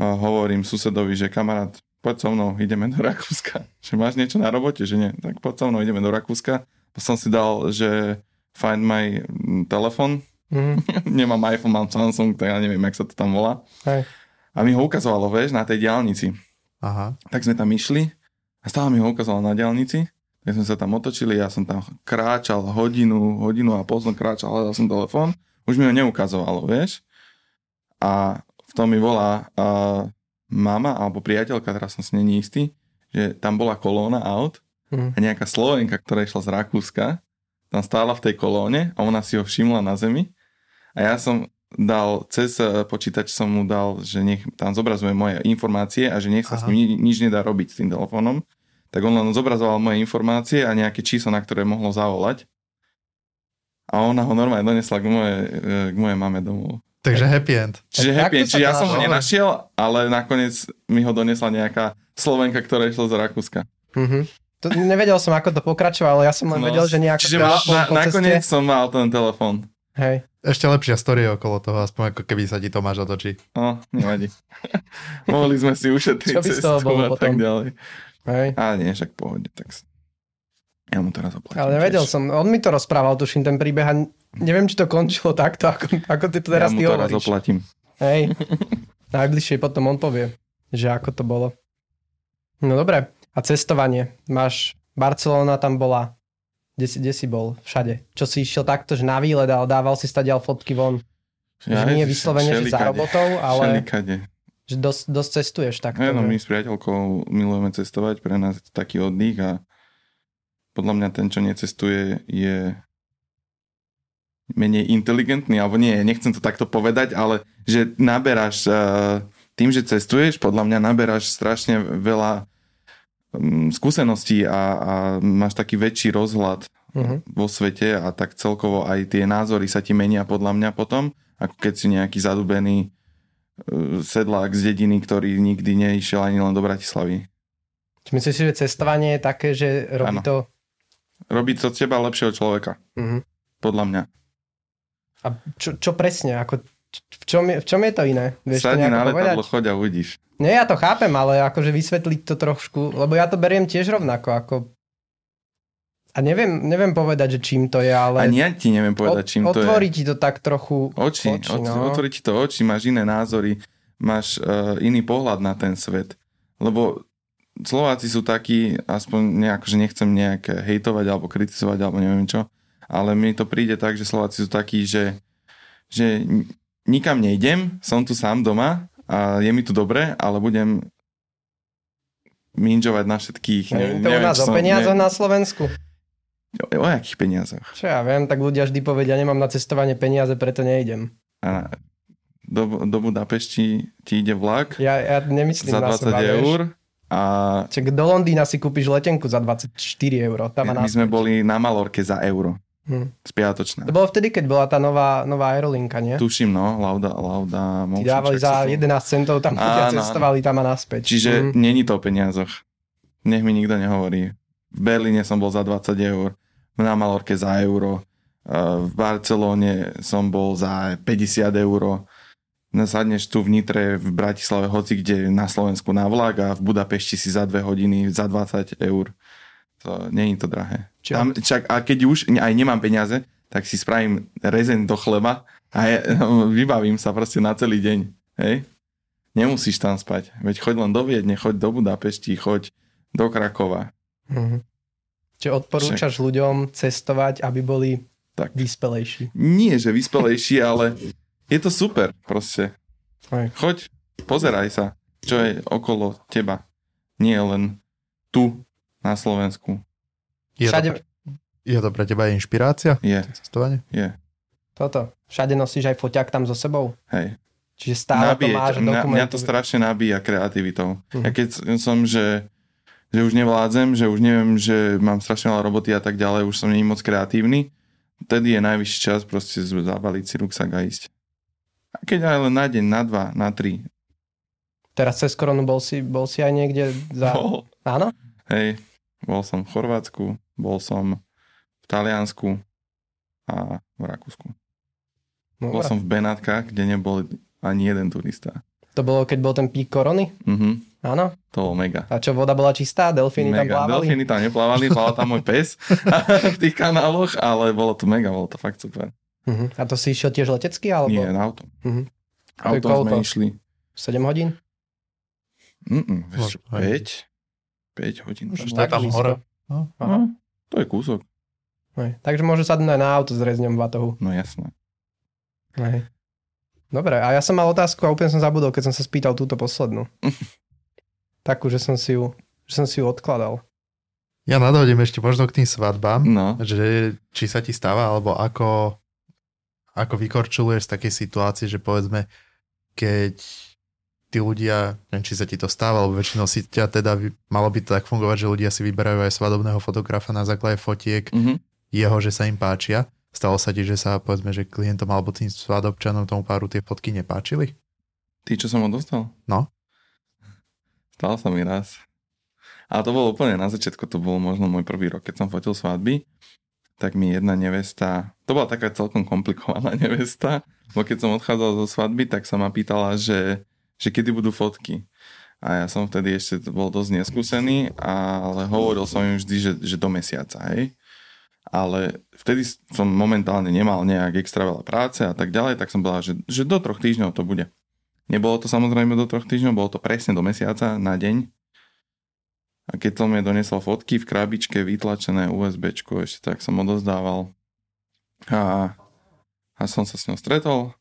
a hovorím susedovi, že kamarát, poď so mnou, ideme do Rakúska. Že máš niečo na robote, že nie? Tak poď so mnou, ideme do Rakúska som si dal, že find my telefon. Mm-hmm. Nemám iPhone, mám Samsung, tak ja neviem, jak sa to tam volá. Hej. A mi ho ukazovalo, vieš, na tej diálnici. Aha. Tak sme tam išli a stále mi ho ukazovalo na diálnici. Tak sme sa tam otočili, ja som tam kráčal hodinu, hodinu a pol som kráčal, hľadal som telefón. Už mi ho neukazovalo, vieš. A v tom mi volá uh, mama alebo priateľka, teraz som si není istý, že tam bola kolóna aut Mm. A nejaká Slovenka, ktorá išla z Rakúska, tam stála v tej kolóne a ona si ho všimla na zemi. A ja som dal, cez eh, počítač som mu dal, že nech tam zobrazuje moje informácie a že nech sa Aha. s ním nič nedá robiť s tým telefónom. Tak on len zobrazoval moje informácie a nejaké číslo, na ktoré mohlo zavolať. A ona ho normálne donesla k mojej, eh, k mojej mame domov. Takže happy end. Čiže happy end. Čiže ja som ho nenašiel, ale nakoniec mi ho donesla nejaká Slovenka, ktorá išla z Rakúska. Mm-hmm. To, nevedel som, ako to pokračovalo, ja som len no, vedel, že nejako... Čiže má, na, nakoniec som mal ten telefon. Hej. Ešte lepšia story okolo toho, aspoň ako keby sa ti Tomáš otočí. No, nevadí. Mohli sme si ušetriť cestu a potom? tak ďalej. Hej. A nie, však pohode, tak ja mu teraz oplatím. Ale nevedel tiež. som, on mi to rozprával, tuším, ten príbeh a neviem, či to končilo takto, ako, ako ty to teraz ja ty mu teraz oplatím. Hej. Najbližšie potom on povie, že ako to bolo. No dobre, a cestovanie. Máš, Barcelona tam bola. Kde si, kde si bol? Všade. Čo si išiel takto, že na výlet, ale dával si stadial fotky von. Ja, že nie je vyslovene, že za robotou, ale šelikade. že dosť, dosť cestuješ takto. Ja, no, my s priateľkou milujeme cestovať, pre nás je to taký oddych a podľa mňa ten, čo necestuje, je menej inteligentný, alebo nie, nechcem to takto povedať, ale že naberáš, uh, tým, že cestuješ, podľa mňa naberáš strašne veľa skúseností a, a máš taký väčší rozhľad uh-huh. vo svete a tak celkovo aj tie názory sa ti menia podľa mňa potom, ako keď si nejaký zadubený uh, sedlák z dediny, ktorý nikdy neišiel ani len do Bratislavy. Myslíš si, že cestovanie je také, že robí ano. to... Robí to z teba lepšieho človeka. Uh-huh. Podľa mňa. A čo, čo presne? Ako, v, čom je, v čom je to iné? Vieš Sadni na letadlo, choď a uvidíš. Nie, ja to chápem, ale akože vysvetliť to trošku, lebo ja to beriem tiež rovnako, ako a neviem, neviem povedať, že čím to je, ale... Ani ja ti neviem povedať, čím to je. Otvorí ti to tak trochu oči. oči no. Otvorí ti to oči, máš iné názory, máš uh, iný pohľad na ten svet. Lebo Slováci sú takí, aspoň nejak, že nechcem nejak hejtovať alebo kritizovať alebo neviem čo, ale mi to príde tak, že Slováci sú takí, že, že nikam nejdem, som tu sám doma a je mi tu dobre, ale budem minžovať na všetkých. Ne, to neviem, u nás o peniazoch ne... na Slovensku. O, o akých peniazoch? Čo ja viem, tak ľudia vždy povedia, nemám na cestovanie peniaze, preto nejdem. A do, do Budapešti ti ide vlak ja, ja nemyslím za 20 na seba, eur. A... Čak do Londýna si kúpiš letenku za 24 eur. Tam my sme boli na Malorke za euro. Hmm. Spiatočná. To bolo vtedy, keď bola tá nová, nová aerolinka, nie? Tuším, no, Lauda, Lauda Motion, Ti dávali za 11 centov, tam ľudia cestovali tam a naspäť. Čiže hmm. není to o peniazoch. Nech mi nikto nehovorí. V Berlíne som bol za 20 eur, na Malorke za euro, v Barcelóne som bol za 50 eur, sadneš tu v Nitre, v Bratislave, hoci kde na Slovensku na vlak a v Budapešti si za 2 hodiny za 20 eur. To není to drahé. Tam, čak, a keď už aj nemám peniaze, tak si spravím rezen do chleba a ja, vybavím sa proste na celý deň. Hej? Nemusíš tam spať. Veď choď len do Viedne, choď do Budapešti, choď do Krakova. Mhm. Čiže odporúčaš Však... ľuďom cestovať, aby boli tak. vyspelejší? Nie, že vyspelejší, ale je to super proste. Hej. Choď, pozeraj sa, čo je okolo teba. Nie len tu na Slovensku. Je, Všade, to, je to pre teba inšpirácia? Je, Cestovanie? je. toto. Všade nosíš aj foťák tam so sebou. Hej. Čiže stále to Nabije, máš ťa- mňa, to strašne nabíja kreativitou. Mhm. Ja keď som, že, že už nevládzem, že už neviem, že mám strašne veľa roboty a tak ďalej, už som nie moc kreatívny, vtedy je najvyšší čas proste zabaliť si ruksak a ísť. A keď aj len na deň, na dva, na tri. Teraz cez koronu bol si, bol si aj niekde za... Bol. Áno? Hej, bol som v Chorvátsku, bol som v Taliansku a v Rakúsku. No, Bol som v Benátkach, kde nebol ani jeden turista. To bolo, keď bol ten pík korony? Mhm, Áno? to bolo mega. A čo, voda bola čistá? Delfíny tam Mega. plávali? Delfíny tam neplávali, plával tam môj pes v tých kanáloch, ale bolo to mega, bolo to fakt super. Mhm. A to si išiel tiež letecky? Alebo Nie, na auto. To je Autom sme koľko? išli. 7 hodín? Mm-mm, vieš, Možno aj. 5? 5 hodín. Už tam to tak tam hore. No. Aha. To je kúsok. Hej. Takže môže sadnúť aj na auto s rezňom v batohu. No jasné. Hej. Dobre, a ja som mal otázku a úplne som zabudol, keď som sa spýtal túto poslednú. Takú, že som si ju, že som si ju odkladal. Ja nadhodím ešte možno k tým svadbám, No, že či sa ti stáva, alebo ako, ako vykorčuluješ z takej situácie, že povedzme, keď tí ľudia, neviem, či sa ti to stáva, alebo väčšinou si ťa teda, malo by to tak fungovať, že ľudia si vyberajú aj svadobného fotografa na základe fotiek mhm. jeho, že sa im páčia. Stalo sa ti, že sa povedzme, že klientom alebo tým svadobčanom tomu páru tie fotky nepáčili? Ty, čo som ho dostal? No. Stal sa mi raz. A to bolo úplne na začiatku, to bol možno môj prvý rok, keď som fotil svadby, tak mi jedna nevesta, to bola taká celkom komplikovaná nevesta, bo keď som odchádzal zo svadby, tak sa ma pýtala, že, že kedy budú fotky. A ja som vtedy ešte bol dosť neskúsený, ale hovoril som im vždy, že, že do mesiaca, hej. Ale vtedy som momentálne nemal nejak extra veľa práce a tak ďalej, tak som povedal, že, že do troch týždňov to bude. Nebolo to samozrejme do troch týždňov, bolo to presne do mesiaca na deň. A keď som jej donesol fotky v krabičke, vytlačené USBčko, ešte tak som odozdával. A, a som sa s ňou stretol,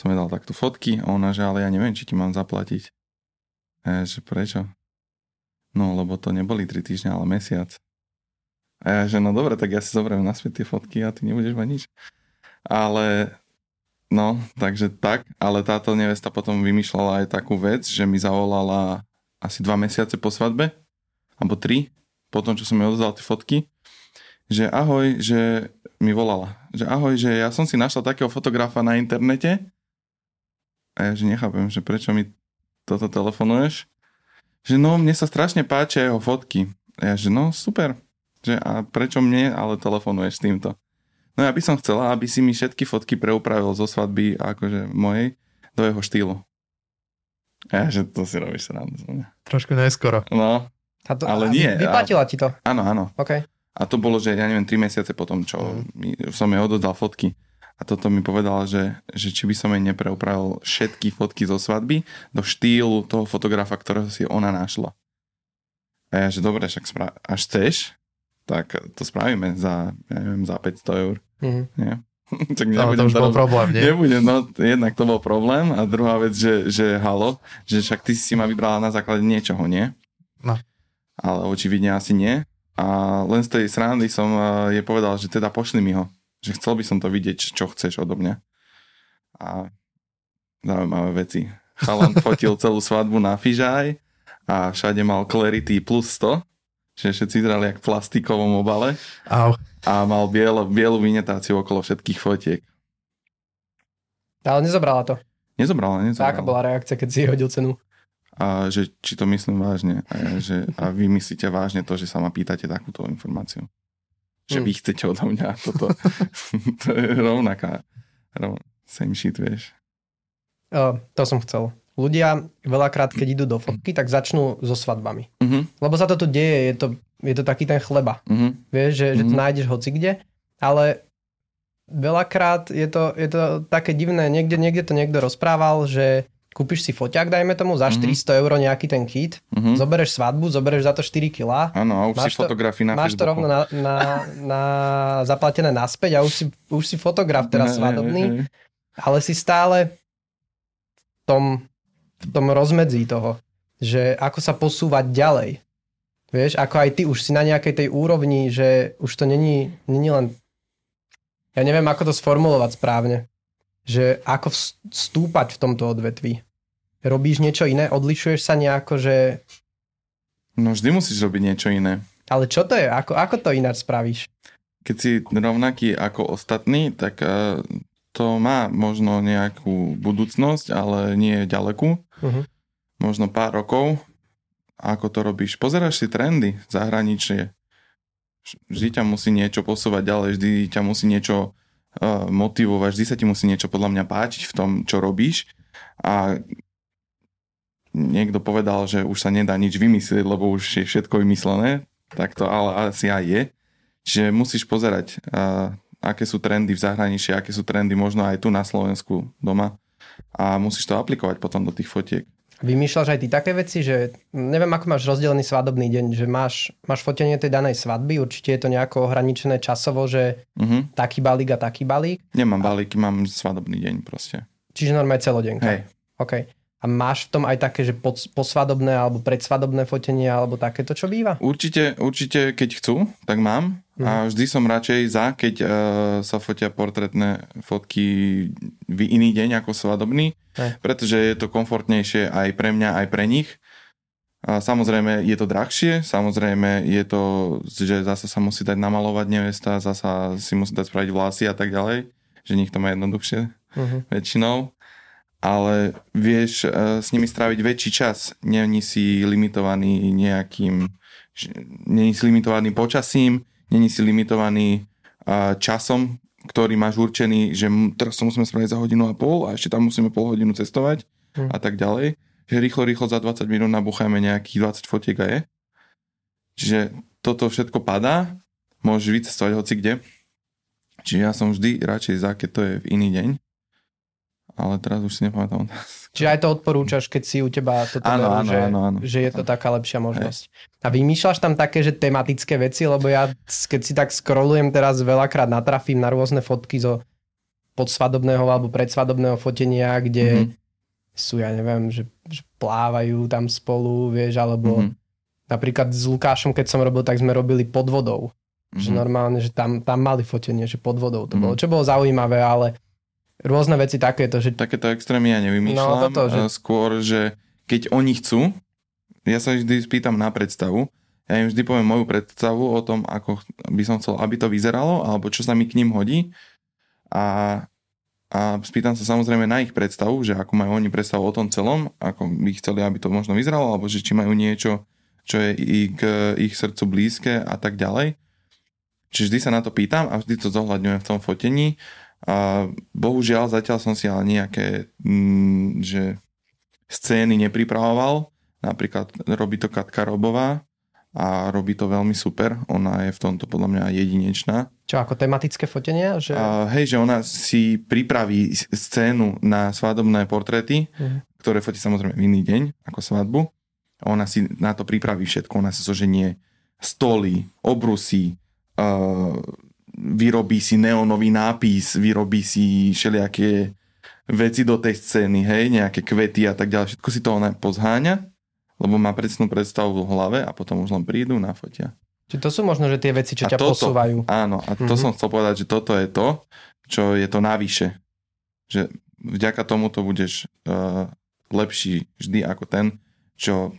som jej dal takto fotky a ona, že ale ja neviem, či ti mám zaplatiť. A ja, že prečo? No, lebo to neboli 3 týždne, ale mesiac. A ja, že no dobre, tak ja si zoberiem naspäť tie fotky a ty nebudeš mať nič. Ale No, takže tak, ale táto nevesta potom vymýšľala aj takú vec, že mi zavolala asi dva mesiace po svadbe, alebo tri, po tom, čo som jej odozdal tie fotky, že ahoj, že mi volala, že ahoj, že ja som si našla takého fotografa na internete a ja, že nechápem, že prečo mi toto telefonuješ, že no, mne sa strašne páčia jeho fotky. A ja, že no, super, že a prečo mne ale telefonuješ s týmto? No ja by som chcela, aby si mi všetky fotky preupravil zo svadby akože mojej do jeho štýlu. Ja, že to si robíš srandu. mňa. Trošku neskoro. No, A to, Ale a nie, Vyplatila ti to. áno, áno. OK. A to bolo, že ja neviem, 3 mesiace potom, čo mi, už som jej odozdal fotky. A toto mi povedala, že, že či by som jej nepreupravil všetky fotky zo svadby do štýlu toho fotografa, ktorého si ona našla. A ja, že dobre, však spra- až chceš, tak to spravíme za, ja neviem, za 500 eur. Mhm. Nie? tak No, to už bol problém, nie? Nebudem, no jednak to bol problém a druhá vec, že, že halo, že však ty si ma vybrala na základe niečoho, nie? No. Ale očividne asi nie. A len z tej srandy som eh, jej povedal, že teda pošli mi ho. Že chcel by som to vidieť, čo chceš odo mňa. A zaujímavé veci. Chalan fotil celú svadbu na Fižaj a všade mal Clarity plus 100, že všetci zrali jak v plastikovom obale Au. a mal biel, bielu vynetáciu okolo všetkých fotiek. Ale nezobrala to. Nezobrala, nezobrala. Aká bola reakcia, keď si hodil cenu? A že či to myslím vážne. A, že, a vy myslíte vážne to, že sa ma pýtate takúto informáciu. Že Mm. vy chcete odo mňa toto. to je rovnaká. Rov, same shit, vieš. Uh, to som chcel. Ľudia veľakrát, keď idú do fotky, tak začnú so svadbami. Uh-huh, Lebo sa to tu deje, je to, je to taký ten chleba. uh-huh. Vieš, že, že to Mhm. nájdeš hoci kde, ale veľakrát je to, je to také divné, niekde, niekde to niekto rozprával, že kúpiš si foťák, dajme tomu, za Mhm. 400 eur nejaký ten kit, uh-huh. zobereš svadbu, zobereš za to 4 kg, Áno, a už Máš si to- fotografii na máš to rovno na, na, na zaplatené naspäť a už si, už si fotograf teraz svadobný ale si stále v tom, v tom rozmedzí toho, že ako sa posúvať ďalej. Vieš, ako aj ty už si na nejakej tej úrovni, že už to není, není len... Ja neviem, ako to sformulovať správne. Že ako vstúpať v tomto odvetví. Robíš niečo iné? Odlišuješ sa nejako, že... No vždy musíš robiť niečo iné. Ale čo to je? Ako, ako to ináč spravíš? Keď si rovnaký ako ostatní, tak uh, to má možno nejakú budúcnosť, ale nie ďalekú. Uh-huh. Možno pár rokov ako to robíš. Pozeráš si trendy zahraničie. Vždy ťa musí niečo posúvať ďalej, vždy ťa musí niečo motivovať, vždy sa ti musí niečo podľa mňa páčiť v tom, čo robíš. A niekto povedal, že už sa nedá nič vymyslieť, lebo už je všetko vymyslené, tak to ale asi aj je. Čiže musíš pozerať, uh, aké sú trendy v zahraničí, aké sú trendy možno aj tu na Slovensku doma a musíš to aplikovať potom do tých fotiek. Vymýšľaš aj ty také veci, že neviem, ako máš rozdelený svadobný deň, že máš, máš fotenie tej danej svadby, určite je to nejako ohraničené časovo, že uh-huh. taký balík a taký balík. Nemám balíky, mám svadobný deň proste. Čiže normálne celodenka. Hej. OK. A máš v tom aj také, že posvadobné alebo predsvadobné fotenie alebo takéto, čo býva? Určite, určite, keď chcú, tak mám. Mm. A vždy som radšej za, keď uh, sa fotia portrétne fotky v iný deň ako svadobný, ne. pretože je to komfortnejšie aj pre mňa, aj pre nich. A samozrejme je to drahšie, samozrejme je to, že zasa sa musí dať namalovať nevesta, zasa si musí dať spraviť vlasy a tak ďalej, že nich to má jednoduchšie uh-huh. väčšinou ale vieš uh, s nimi stráviť väčší čas. Není si limitovaný nejakým, není si limitovaný počasím, není si limitovaný uh, časom, ktorý máš určený, že teraz to musíme spraviť za hodinu a pol a ešte tam musíme pol hodinu cestovať hmm. a tak ďalej. Že rýchlo, rýchlo za 20 minút nabúchajme nejakých 20 fotiek a je. Čiže toto všetko padá, môžeš vycestovať hoci kde. Čiže ja som vždy radšej za, keď to je v iný deň ale teraz už si nepamätám. Čiže aj to odporúčaš, keď si u teba toto áno, veru, áno, že, áno, áno. že je to taká lepšia možnosť. Hej. A vymýšľaš tam také, že tematické veci, lebo ja keď si tak scrollujem teraz veľakrát natrafím na rôzne fotky zo podsvadobného alebo predsvadobného fotenia, kde mm-hmm. sú, ja neviem, že, že plávajú tam spolu, vieš, alebo mm-hmm. napríklad s Lukášom, keď som robil, tak sme robili pod vodou. Mm-hmm. Že mhm. normálne, že tam, tam mali fotenie, že pod vodou to mm-hmm. bolo, čo bolo zaujímavé, ale rôzne veci takéto. Že... Takéto extrémy ja nevymýšľam. No, toto, že... Skôr, že keď oni chcú, ja sa vždy spýtam na predstavu, ja im vždy poviem moju predstavu o tom, ako by som chcel, aby to vyzeralo, alebo čo sa mi k ním hodí. A, a spýtam sa samozrejme na ich predstavu, že ako majú oni predstavu o tom celom, ako by chceli, aby to možno vyzeralo, alebo že či majú niečo, čo je i k ich srdcu blízke a tak ďalej. Čiže vždy sa na to pýtam a vždy to zohľadňujem v tom fotení a bohužiaľ zatiaľ som si ale nejaké mm, že scény nepripravoval. Napríklad robí to Katka Robová a robí to veľmi super. Ona je v tomto podľa mňa jedinečná. Čo, ako tematické fotenia? Že... A, hej, že ona si pripraví scénu na svadobné portréty, uh-huh. ktoré fotí samozrejme v iný deň ako svadbu. Ona si na to pripraví všetko. Ona si zoženie stoly, obrusy, uh, vyrobí si neonový nápis, vyrobí si všelijaké veci do tej scény, hej, nejaké kvety a tak ďalej. Všetko si to ona pozháňa, lebo má presnú predstavu v hlave a potom už len prídu na fotia. Čiže to sú možno, že tie veci, čo a ťa toto, posúvajú. Áno, a to mm-hmm. som chcel povedať, že toto je to, čo je to navyše. Že vďaka tomu to budeš uh, lepší vždy ako ten, čo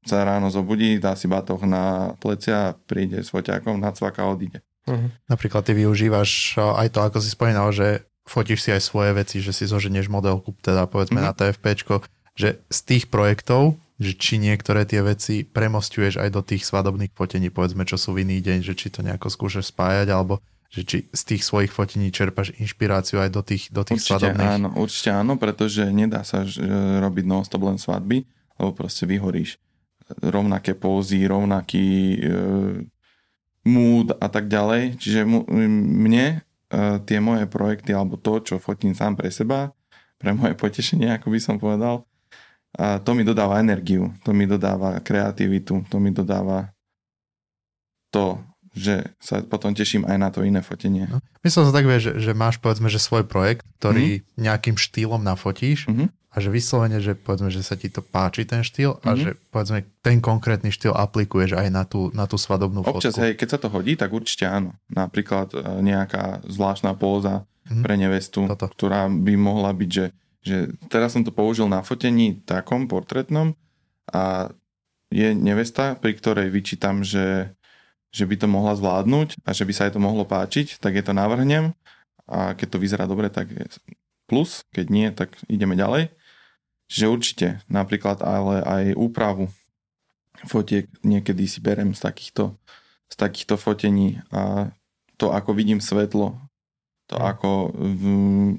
sa ráno zobudí, dá si batoh na plecia, príde s foťákom, nacvaká a odíde. Uh-huh. Napríklad ty využívaš aj to, ako si spomínal, že fotíš si aj svoje veci, že si zoženieš modelku, teda povedzme uh-huh. na TFPčko, že z tých projektov, že či niektoré tie veci premostuješ aj do tých svadobných fotení, povedzme, čo sú v iný deň, že či to nejako skúšaš spájať, alebo že či z tých svojich fotení čerpaš inšpiráciu aj do tých, do tých určite svadobných. Áno, určite áno, pretože nedá sa že, robiť non-stop len svadby, lebo proste vyhoríš rovnaké pózy, rovnaký e, mood a tak ďalej. Čiže mne uh, tie moje projekty alebo to, čo fotím sám pre seba, pre moje potešenie, ako by som povedal, to mi dodáva energiu, to mi dodáva kreativitu, to mi dodáva to, že sa potom teším aj na to iné fotenie. No. Myslel som tak, že, že máš povedzme, že svoj projekt, ktorý mm-hmm. nejakým štýlom nafotíš mm-hmm. a že vyslovene, že povedzme, že sa ti to páči ten štýl mm-hmm. a mhm. že povedzme ten konkrétny štýl aplikuješ aj na tú, na tú svadobnú Občas, fotku. hej, keď sa to hodí, tak určite áno. Napríklad e, nejaká zvláštna póza mm-hmm. pre nevestu, Toto. ktorá by mohla byť, že, že teraz som to použil na fotení takom portretnom a je nevesta, pri ktorej vyčítam, že že by to mohla zvládnuť a že by sa jej to mohlo páčiť, tak je to navrhnem a keď to vyzerá dobre, tak je plus, keď nie, tak ideme ďalej. Čiže určite, napríklad ale aj úpravu fotiek niekedy si berem z takýchto, z takýchto fotení a to, ako vidím svetlo, to, mm. ako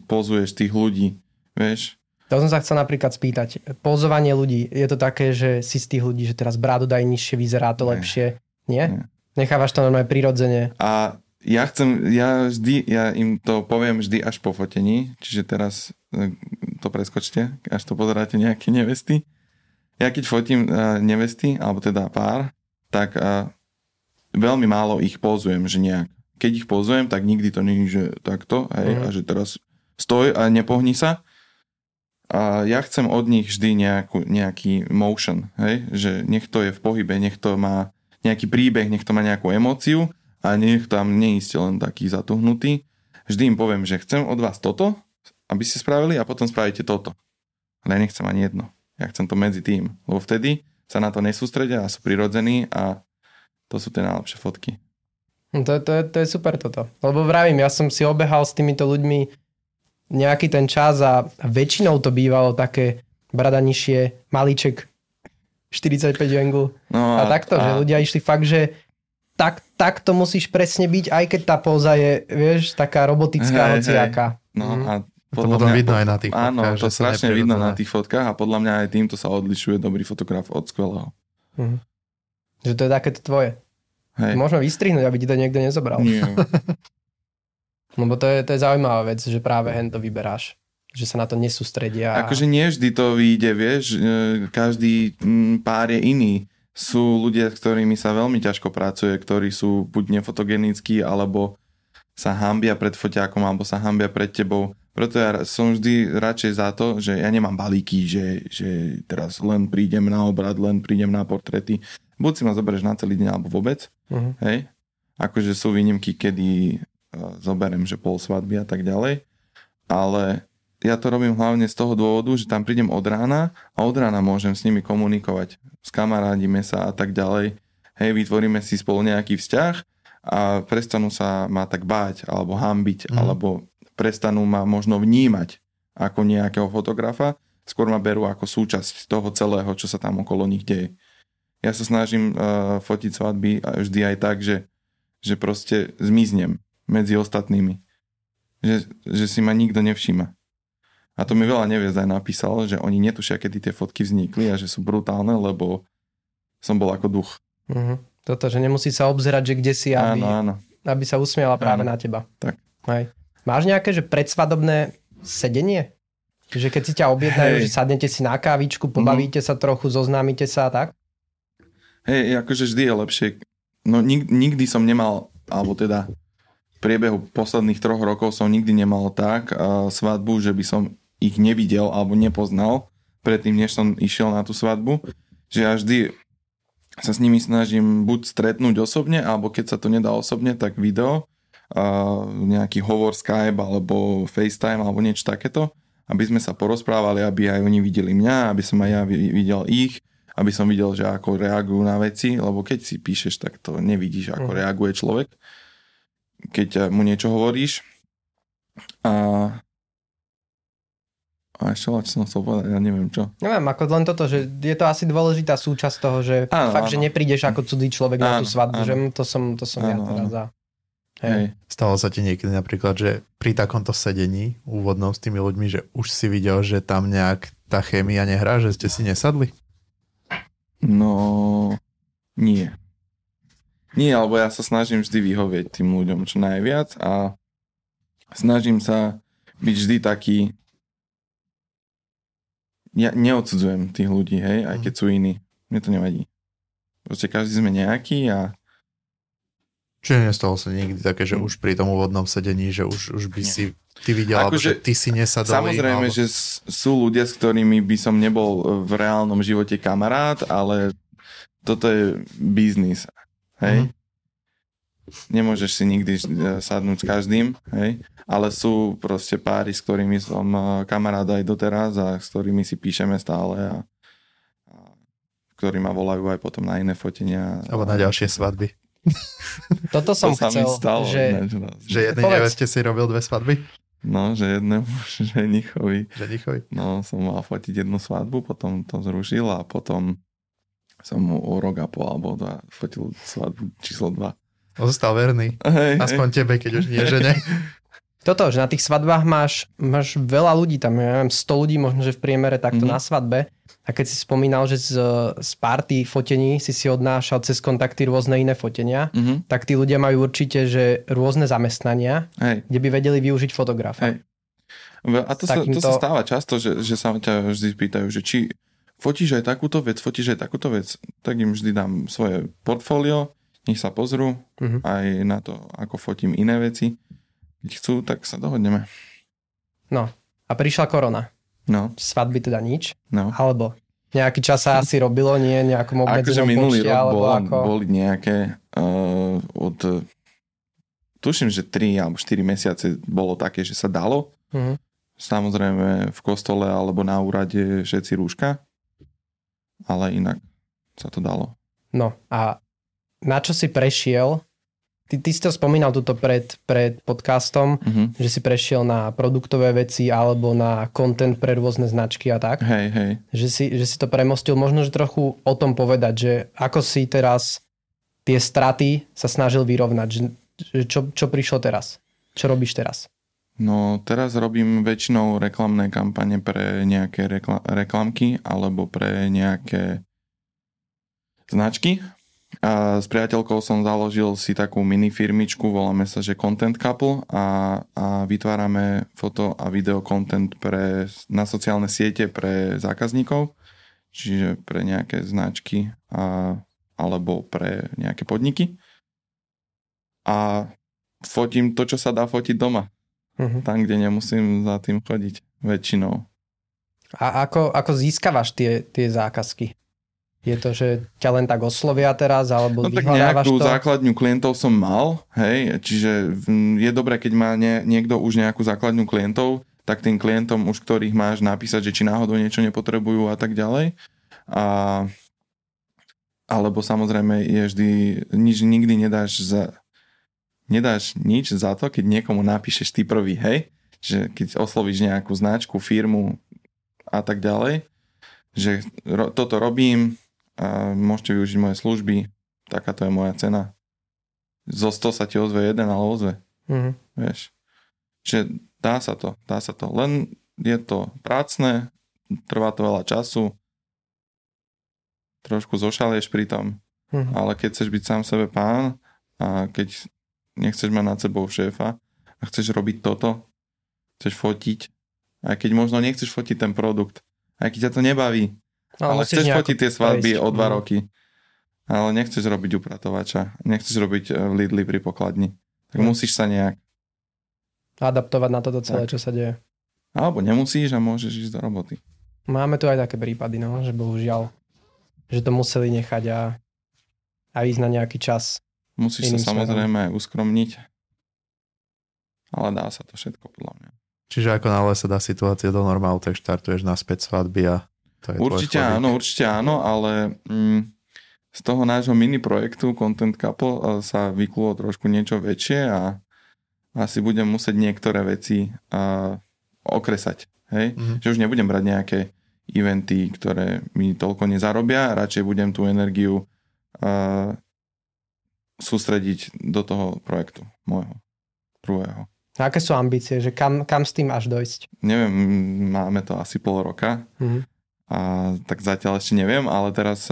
pozuješ tých ľudí, vieš, to som sa chcel napríklad spýtať. Pozovanie ľudí, je to také, že si z tých ľudí, že teraz brádu daj nižšie, vyzerá to lepšie? Nie? Nie? Nechávaš to normálne prirodzene. A ja chcem, ja vždy, ja im to poviem vždy až po fotení, čiže teraz e, to preskočte, až to pozeráte nejaké nevesty. Ja keď fotím uh, nevesty, alebo teda pár, tak uh, veľmi málo ich pozujem, že nejak. Keď ich pozujem, tak nikdy to nie je, že takto, hej, mm. a že teraz stoj a nepohni sa. A ja chcem od nich vždy nejakú, nejaký motion, hej, že nech to je v pohybe, nech to má nejaký príbeh, nech to má nejakú emóciu a nech tam neíste len taký zatuhnutý. Vždy im poviem, že chcem od vás toto, aby ste spravili a potom spravíte toto. Ale ja nechcem ani jedno. Ja chcem to medzi tým, lebo vtedy sa na to nesústredia a sú prirodzení a to sú tie najlepšie fotky. No to, to, to je super toto. Lebo vravím, ja som si obehal s týmito ľuďmi nejaký ten čas a väčšinou to bývalo také brada nižšie, malíček 45 angle. No a, a takto, a... že ľudia išli fakt, že tak, tak to musíš presne byť, aj keď tá póza je, vieš, taká robotická, hociaká. Hej. No mm. a podľa to potom mňa, vidno aj na tých fotkách. Áno, to strašne vidno na tých fotkách a podľa mňa aj týmto sa odlišuje dobrý fotograf od skvelého. Mm. Že to je takéto tvoje. Hej. Môžeme vystrihnúť, aby ti to niekto nezobral. Nie. Lebo to je, to je zaujímavá vec, že práve hen to vyberáš že sa na to nesústredia. Akože nie vždy to vyjde, vieš, e, každý pár je iný. Sú ľudia, s ktorými sa veľmi ťažko pracuje, ktorí sú buď nefotogenickí, alebo sa hambia pred foťákom, alebo sa hambia pred tebou. Preto ja som vždy radšej za to, že ja nemám balíky, že, že teraz len prídem na obrad, len prídem na portrety. Buď si ma zoberieš na celý deň, alebo vôbec. Uh-huh. Hej? Akože sú výnimky, kedy uh, zoberiem, že pol svadby a tak ďalej. Ale ja to robím hlavne z toho dôvodu, že tam prídem od rána a od rána môžem s nimi komunikovať. Skamarádime sa a tak ďalej. Hej, vytvoríme si spolu nejaký vzťah a prestanú sa ma tak báť alebo hambiť, mm. alebo prestanú ma možno vnímať ako nejakého fotografa, skôr ma berú ako súčasť toho celého, čo sa tam okolo nich deje. Ja sa snažím uh, fotiť svadby vždy aj tak, že, že proste zmiznem medzi ostatnými. Že, že si ma nikto nevšíma. A to mi veľa neviez aj napísal, že oni netušia, kedy tie fotky vznikli a že sú brutálne, lebo som bol ako duch. Uh-huh. Toto, že nemusí sa obzerať, že kde si, aby, áno, áno. aby sa usmiala práve áno. na teba. Tak. Hej. Máš nejaké, že predsvadobné sedenie? Že keď si ťa objednajú, hey. že sadnete si na kávičku, pobavíte uh-huh. sa trochu, zoznámite sa a tak? Hej, akože vždy je lepšie. No nik, nikdy som nemal, alebo teda v priebehu posledných troch rokov som nikdy nemal tak uh, svadbu, že by som ich nevidel alebo nepoznal predtým, než som išiel na tú svadbu, že ja vždy sa s nimi snažím buď stretnúť osobne, alebo keď sa to nedá osobne, tak video, uh, nejaký hovor Skype alebo FaceTime alebo niečo takéto, aby sme sa porozprávali, aby aj oni videli mňa, aby som aj ja videl ich, aby som videl, že ako reagujú na veci, lebo keď si píšeš, tak to nevidíš, ako mm. reaguje človek, keď mu niečo hovoríš. A a ešte čo som chcel povedať, ja neviem čo. Neviem, ako len toto, že je to asi dôležitá súčasť toho, že áno, fakt, áno. že neprídeš ako cudzí človek áno, na tú svadbu, áno. že to som, to som áno, ja teda za. Hej. Hej. Stalo sa ti niekedy napríklad, že pri takomto sedení úvodnom s tými ľuďmi, že už si videl, že tam nejak tá chémia nehrá, že ste si nesadli? No, nie. Nie, alebo ja sa snažím vždy vyhovieť tým ľuďom čo najviac a snažím sa byť vždy taký ja neodsudzujem tých ľudí, hej, aj mhm. keď sú iní. Mne to nevadí. Proste každý sme nejaký a Čiže nestalo sa nikdy také, že už pri tom úvodnom sedení, že už, už by Nie. si ty videl, ako, že ty si nesadol. Samozrejme, alebo... že sú ľudia, s ktorými by som nebol v reálnom živote kamarát, ale toto je biznis. Hej? Mm-hmm. Nemôžeš si nikdy e, sadnúť s každým, hej? Ale sú proste páry, s ktorými som e, kamarát aj doteraz a s ktorými si píšeme stále a, a ktorí ma volajú aj potom na iné fotenia. Alebo na ďalšie svadby. Toto som to chcel, stalo, že... Ne, že jednej neveste si robil dve svadby? No, že jednému ženichovi. Ženichovi? No, som mal fotiť jednu svadbu, potom to zrušil a potom som mu o rok a pol alebo dva fotil svadbu číslo 2. Zostal verný. Hej, Aspoň hej. tebe, keď už nie žene. Toto, že na tých svadbách máš, máš veľa ľudí, tam ja neviem, 100 ľudí možno, že v priemere takto mm-hmm. na svadbe. A keď si spomínal, že z, z party fotení si si odnášal cez kontakty rôzne iné fotenia, mm-hmm. tak tí ľudia majú určite, že rôzne zamestnania, Hej. kde by vedeli využiť fotografa. Hej. A to, sa, to sa stáva často, že, že sa ťa vždy pýtajú, že či fotíš aj takúto vec, fotíš aj takúto vec, tak im vždy dám svoje portfólio, nech sa pozrú uh-huh. aj na to, ako fotím iné veci. Keď chcú, tak sa dohodneme. No, a prišla korona. No. Svadby teda nič. No. Alebo nejaký čas sa asi robilo, nie nejakom obmedzenom akože minulý počte, rok bol, ako... boli nejaké uh, od tuším, že 3 alebo 4 mesiace bolo také, že sa dalo. Uh-huh. Samozrejme v kostole alebo na úrade všetci rúška ale inak sa to dalo. No a na čo si prešiel? Ty, ty si to spomínal tuto pred, pred podcastom, uh-huh. že si prešiel na produktové veci alebo na content pre rôzne značky a tak. Hej, hej. Že si, že si to premostil. Možno, že trochu o tom povedať, že ako si teraz tie straty sa snažil vyrovnať. Že, že čo, čo prišlo teraz? Čo robíš teraz? No teraz robím väčšinou reklamné kampane pre nejaké rekla- reklamky alebo pre nejaké značky. A s priateľkou som založil si takú mini firmičku, voláme sa, že Content Couple a, a vytvárame foto a video content pre, na sociálne siete pre zákazníkov, čiže pre nejaké značky a, alebo pre nejaké podniky. A fotím to, čo sa dá fotiť doma uh-huh. tam, kde nemusím za tým chodiť väčšinou. A ako, ako získavaš tie, tie zákazky? Je to, že ťa len tak oslovia teraz, alebo No tak nejakú to? základňu klientov som mal, hej, čiže je dobré, keď má nie, niekto už nejakú základňu klientov, tak tým klientom už, ktorých máš napísať, že či náhodou niečo nepotrebujú a tak ďalej. A, alebo samozrejme je vždy, nič nikdy nedáš za, nedáš nič za to, keď niekomu napíšeš ty prvý, hej? Že keď oslovíš nejakú značku, firmu a tak ďalej, že ro, toto robím, a môžete využiť moje služby, takáto je moja cena. Zo 100 sa ti ozve jeden, ale ozve. Mm-hmm. Vieš. Čiže dá sa to, dá sa to. Len je to prácne, trvá to veľa času, trošku zošalieš pri tom, mm-hmm. ale keď chceš byť sám sebe pán a keď nechceš mať nad sebou šéfa a chceš robiť toto, chceš fotiť, aj keď možno nechceš fotiť ten produkt, aj keď ťa to nebaví, no, ale chceš fotiť tie svadby o dva no. roky, ale nechceš robiť upratovača, nechceš robiť e, v Lidli pri pokladni, tak no. musíš sa nejak adaptovať na toto celé, tak. čo sa deje. Alebo nemusíš a môžeš ísť do roboty. Máme tu aj také prípady, no, že bohužiaľ, že to museli nechať a, a ísť na nejaký čas Musíš sa samozrejme aj uskromniť, ale dá sa to všetko podľa mňa. Čiže ako náhle sa dá situácia do normálu, tak štartuješ naspäť svadby a to je Určite áno, určite áno, ale mm, z toho nášho mini projektu Content Couple eh, sa vyklulo trošku niečo väčšie a asi budem musieť niektoré veci uh, okresať. Hej? Mm-hmm. Že už nebudem brať nejaké eventy, ktoré mi toľko nezarobia, radšej budem tú energiu uh, sústrediť do toho projektu môjho prvého. A aké sú ambície, že kam, kam s tým až dojsť? Neviem, máme to asi pol roka mm-hmm. A tak zatiaľ ešte neviem, ale teraz,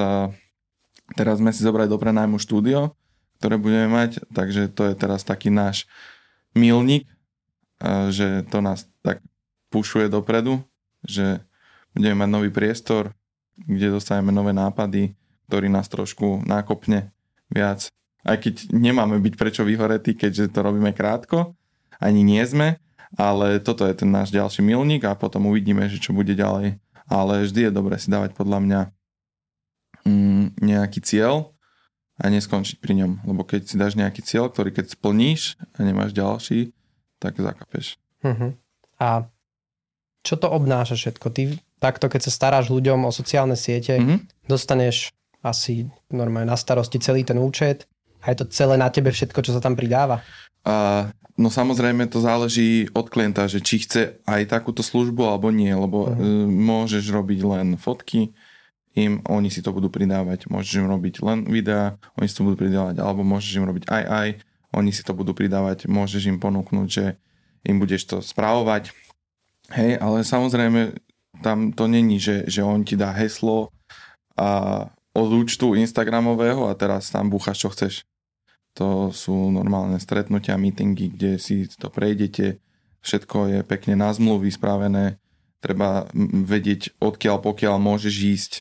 teraz sme si zobrali do prenajmu štúdio, ktoré budeme mať, takže to je teraz taký náš milník, že to nás tak pušuje dopredu, že budeme mať nový priestor, kde dostaneme nové nápady, ktorý nás trošku nákopne viac Aj keď nemáme byť prečo vyhoretí, keďže to robíme krátko, ani nie sme, ale toto je ten náš ďalší milník a potom uvidíme, že čo bude ďalej. Ale vždy je dobre si dávať podľa mňa mm, nejaký cieľ a neskončiť pri ňom. Lebo keď si dáš nejaký cieľ, ktorý keď splníš a nemáš ďalší, tak zakapeš. Uh-huh. A čo to obnáša všetko? Ty takto, keď sa staráš ľuďom o sociálne siete, uh-huh. dostaneš asi normálne na starosti celý ten účet a je to celé na tebe všetko, čo sa tam pridáva? A, no samozrejme to záleží od klienta, že či chce aj takúto službu alebo nie, lebo uh-huh. môžeš robiť len fotky, im, oni si to budú pridávať. Môžeš im robiť len videá, oni si to budú pridávať, alebo môžeš im robiť aj aj, oni si to budú pridávať, môžeš im ponúknuť, že im budeš to správovať. Hej, ale samozrejme tam to není, že, že on ti dá heslo a od účtu Instagramového a teraz tam búchaš, čo chceš. To sú normálne stretnutia, meetingy, kde si to prejdete, všetko je pekne na zmluvy spravené, treba vedieť, odkiaľ pokiaľ môžeš ísť,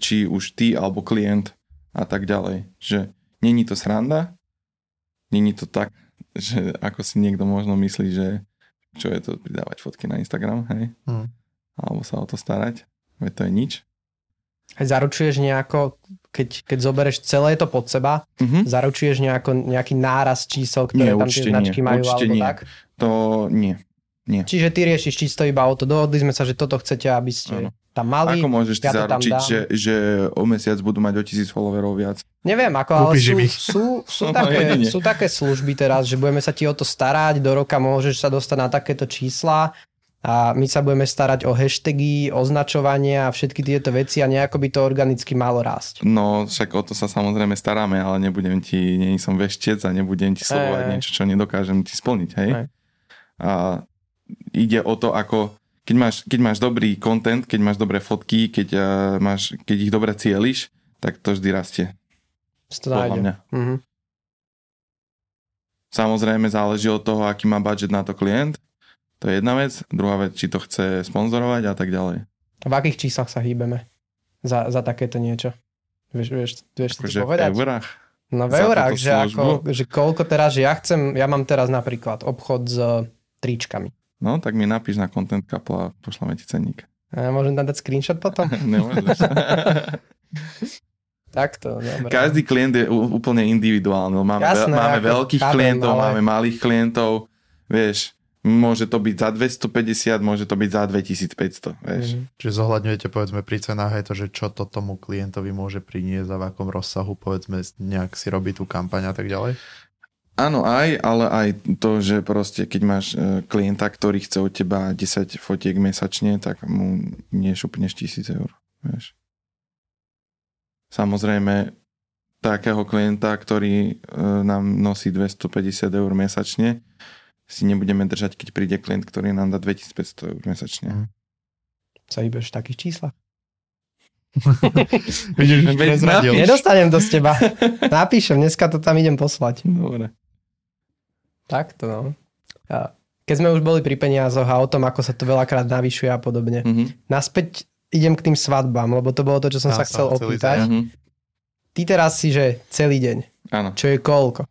či už ty alebo klient a tak ďalej. Že není to sranda, není to tak, že ako si niekto možno myslí, že čo je to pridávať fotky na Instagram, hej? Hmm. Alebo sa o to starať, veď to je nič. Aj zaručuješ nejako, keď, keď zoberieš celé to pod seba, uh-huh. zaručuješ nejako, nejaký náraz čísel, ktoré nie, tam tie značky nie. majú, určite alebo nie. tak? To nie. nie. Čiže ty riešiš čisto iba o to. Dohodli sme sa, že toto chcete, aby ste ano. tam mali. Ako môžeš ty ja zaručiť, že, že o mesiac budú mať o tisíc followerov viac? Neviem, ako, ale sú, sú, sú, také, sú také služby teraz, že budeme sa ti o to starať, do roka môžeš sa dostať na takéto čísla a my sa budeme starať o hashtagy, označovanie a všetky tieto veci a nejako by to organicky malo rásť. No, však o to sa samozrejme staráme, ale nebudem ti, nie som veštec a nebudem ti sledovať e, niečo, čo nedokážem ti splniť, hej? E. A ide o to, ako keď máš, keď máš dobrý content, keď máš dobré fotky, keď, uh, máš, keď ich dobre cieliš, tak to vždy rastie. To podľa mňa. Mm-hmm. Samozrejme záleží od toho, aký má budget na to klient, to je jedna vec. Druhá vec, či to chce sponzorovať a tak ďalej. V akých číslach sa hýbeme za, za takéto niečo? Vieš, vieš, vieš to akože povedať? V eurách. No v eurách, že, ako, že koľko teraz, že ja chcem, ja mám teraz napríklad obchod s tričkami. No, tak mi napíš na Content Couple a pošlame ti cenník. A môžem tam dať screenshot potom? Nemôžeš. Takto, dobre. Každý klient je úplne individuálny. Máme, Jasné, máme veľkých chápem, klientov, ale... máme malých klientov. Vieš, Môže to byť za 250, môže to byť za 2500, vieš. Mm. Čiže zohľadňujete povedzme pri cenách aj to, že čo to tomu klientovi môže priniesť a v akom rozsahu povedzme nejak si robí tú kampaň a tak ďalej? Áno, aj, ale aj to, že proste keď máš e, klienta, ktorý chce od teba 10 fotiek mesačne, tak mu nešupneš 1000 eur, vieš. Samozrejme, takého klienta, ktorý e, nám nosí 250 eur mesačne, si nebudeme držať, keď príde klient, ktorý nám dá 2500 eur mesačne. Mm. Sa hýbeš v takých číslach? Vidíš, Nedostanem to z teba. Napíšem, dneska to tam idem poslať. Dobre. Takto no. A keď sme už boli pri peniazoch a o tom, ako sa to veľakrát navyšuje a podobne. Mm-hmm. Naspäť idem k tým svadbám, lebo to bolo to, čo som ja sa chcel opýtať. Mm-hmm. Ty teraz si, že celý deň. Áno. Čo je koľko?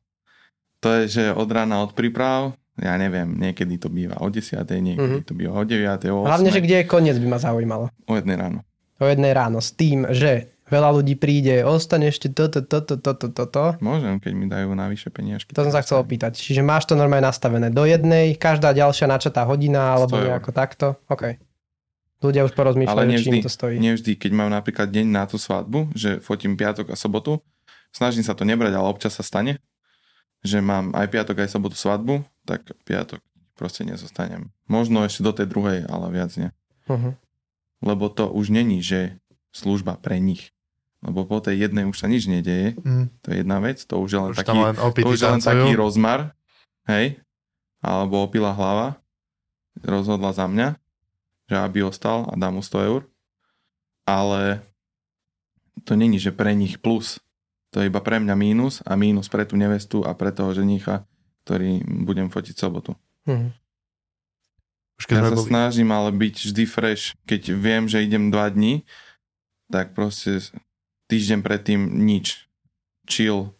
To je, že od rána od príprav ja neviem, niekedy to býva o 10, niekedy mm-hmm. to býva o 9, o 8. Hlavne, že kde je koniec by ma zaujímalo. O jednej ráno. O jednej ráno s tým, že veľa ľudí príde, ostane ešte toto, toto, toto, toto. Môžem, keď mi dajú navyše peniažky. To som sa chcel opýtať. Čiže máš to normálne nastavené do jednej, každá ďalšia načatá hodina, alebo nejako takto? OK. Ľudia už porozmýšľajú, čím to stojí. Nevždy, keď mám napríklad deň na tú svadbu, že fotím piatok a sobotu, snažím sa to nebrať, ale občas sa stane, že mám aj piatok, aj sobotu svadbu tak piatok proste nezostanem. Možno ešte do tej druhej, ale viac nie. Uh-huh. Lebo to už není, že služba pre nich. Lebo po tej jednej už sa nič nedeje. Mm. To je jedna vec. To už je len, už taký, len, to už je len taký rozmar. Hej? Alebo opila hlava. Rozhodla za mňa, že aby ostal a dám mu 100 eur. Ale to není, že pre nich plus. To je iba pre mňa mínus a mínus pre tú nevestu a pre toho ženicha ktorý budem fotiť sobotu. Hmm. Už keď ja sa boli... snažím ale byť vždy fresh. Keď viem, že idem dva dní, tak proste týždeň predtým nič. Chill.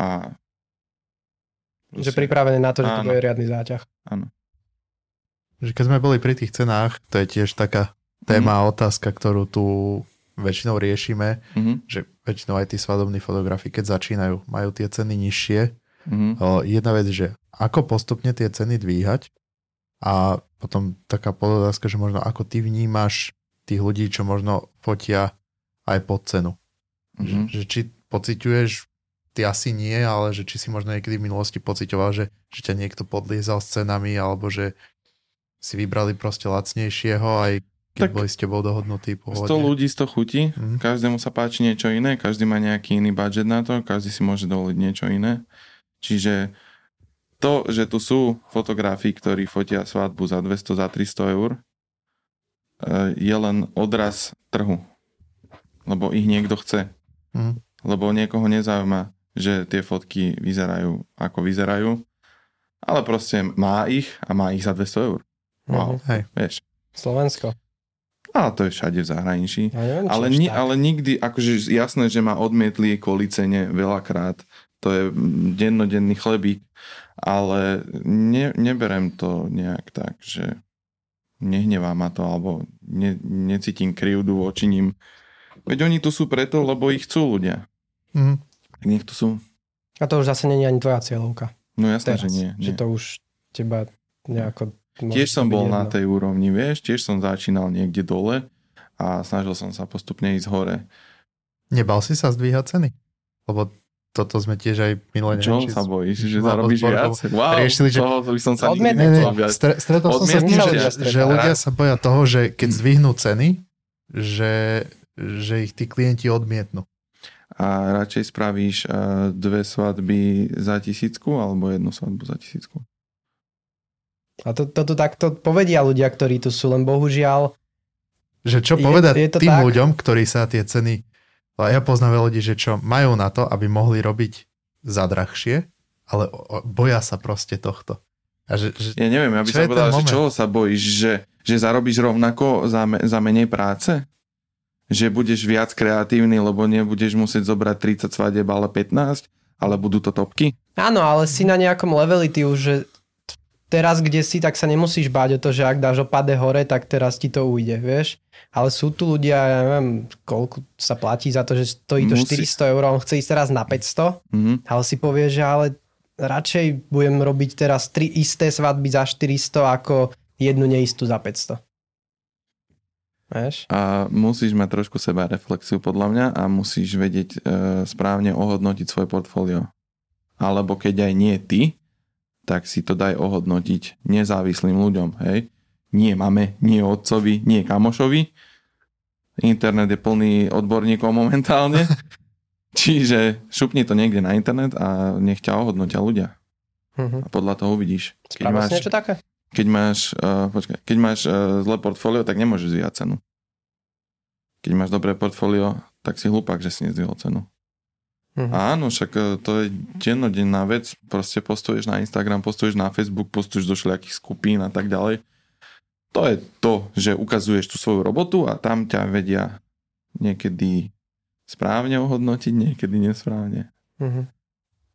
a že pripravený na to, že áno. to bude riadny záťah. Áno. Že keď sme boli pri tých cenách, to je tiež taká téma mm. otázka, ktorú tu väčšinou riešime, mm-hmm. že väčšinou aj tí svadobní fotografi, keď začínajú, majú tie ceny nižšie. Mm-hmm. O, jedna vec, že ako postupne tie ceny dvíhať a potom taká podotázka, že možno ako ty vnímaš tých ľudí, čo možno fotia aj pod cenu. Mm-hmm. Že, že či pociťuješ, ty asi nie, ale že či si možno niekedy v minulosti pociťoval, že, že ťa niekto podliezal s cenami alebo že si vybrali proste lacnejšieho aj keď tak boli s tebou dohodnutí pohodne. 100 ľudí, 100 chutí, mm. každému sa páči niečo iné, každý má nejaký iný budget na to, každý si môže dovoliť niečo iné. Čiže to, že tu sú fotografi, ktorí fotia svadbu za 200, za 300 eur, eh, je len odraz trhu. Lebo ich niekto chce. Mm. Lebo niekoho nezaujíma, že tie fotky vyzerajú ako vyzerajú, ale proste má ich a má ich za 200 eur. Wow, Hej. vieš. Slovensko. A to je všade v zahraničí. neviem, ale, ni, ale nikdy, akože jasné, že ma odmietli kvôli cene veľakrát. To je dennodenný chlebík. Ale ne, neberem to nejak tak, že nehnevá ma to, alebo ne, necítim krivdu voči ním. Veď oni tu sú preto, lebo ich chcú ľudia. Mm. Tak nech tu sú. A to už zase nie je ani tvoja cieľovka. No jasné, že nie, nie. Že to už teba nejako Tiež som bol jedno. na tej úrovni, vieš, tiež som začínal niekde dole a snažil som sa postupne ísť hore. Nebal si sa zdvíhať ceny? Lebo toto sme tiež aj minulé Čo neviem, sa bojíš, že zarobíš viac? Wow, riešili, že... toho by som sa nikdy nechcel Stre, Stretol som sa s tým, že, že ľudia sa boja toho, že keď zdvihnú ceny, že, že ich tí klienti odmietnú. A radšej spravíš uh, dve svadby za tisícku alebo jednu svadbu za tisícku? A to, to tu takto povedia ľudia, ktorí tu sú, len bohužiaľ... Že čo povedať je, je tým tak? ľuďom, ktorí sa tie ceny... Ja poznám veľa ľudí, že čo majú na to, aby mohli robiť za drahšie, ale boja sa proste tohto. A že, že, ja neviem, ja by som povedal, že čoho sa bojíš, že, že zarobíš rovnako za, me, za menej práce? Že budeš viac kreatívny, lebo nebudeš musieť zobrať 30 svadeb, ale 15? Ale budú to topky? Áno, ale si na nejakom leveli ty už, že teraz, kde si, tak sa nemusíš báť o to, že ak dáš opade hore, tak teraz ti to ujde, vieš. Ale sú tu ľudia, ja neviem, koľko sa platí za to, že stojí to Musí. 400 eur, on chce ísť teraz na 500, mm-hmm. ale si povie, že ale radšej budem robiť teraz tri isté svadby za 400 ako jednu neistú za 500. Vieš? A musíš mať trošku seba reflexiu podľa mňa a musíš vedieť e, správne ohodnotiť svoje portfólio. Alebo keď aj nie ty, tak si to daj ohodnotiť nezávislým ľuďom, hej. Nie mame, nie otcovi, nie kamošovi. Internet je plný odborníkov momentálne. Čiže šupni to niekde na internet a nech ťa ohodnotia ľudia. Uh-huh. A podľa toho uvidíš. Keď máš, niečo také? Keď máš, uh, počkaj, keď máš uh, zlé portfólio, tak nemôžeš zvíjať cenu. Keď máš dobré portfólio, tak si hlupák, že si nezdvihol cenu. Uh-huh. Áno, však e, to je dennodenná vec. Proste postuješ na Instagram, postuješ na Facebook, postuješ do všelijakých skupín a tak ďalej. To je to, že ukazuješ tú svoju robotu a tam ťa vedia niekedy správne ohodnotiť, niekedy nesprávne. Uh-huh.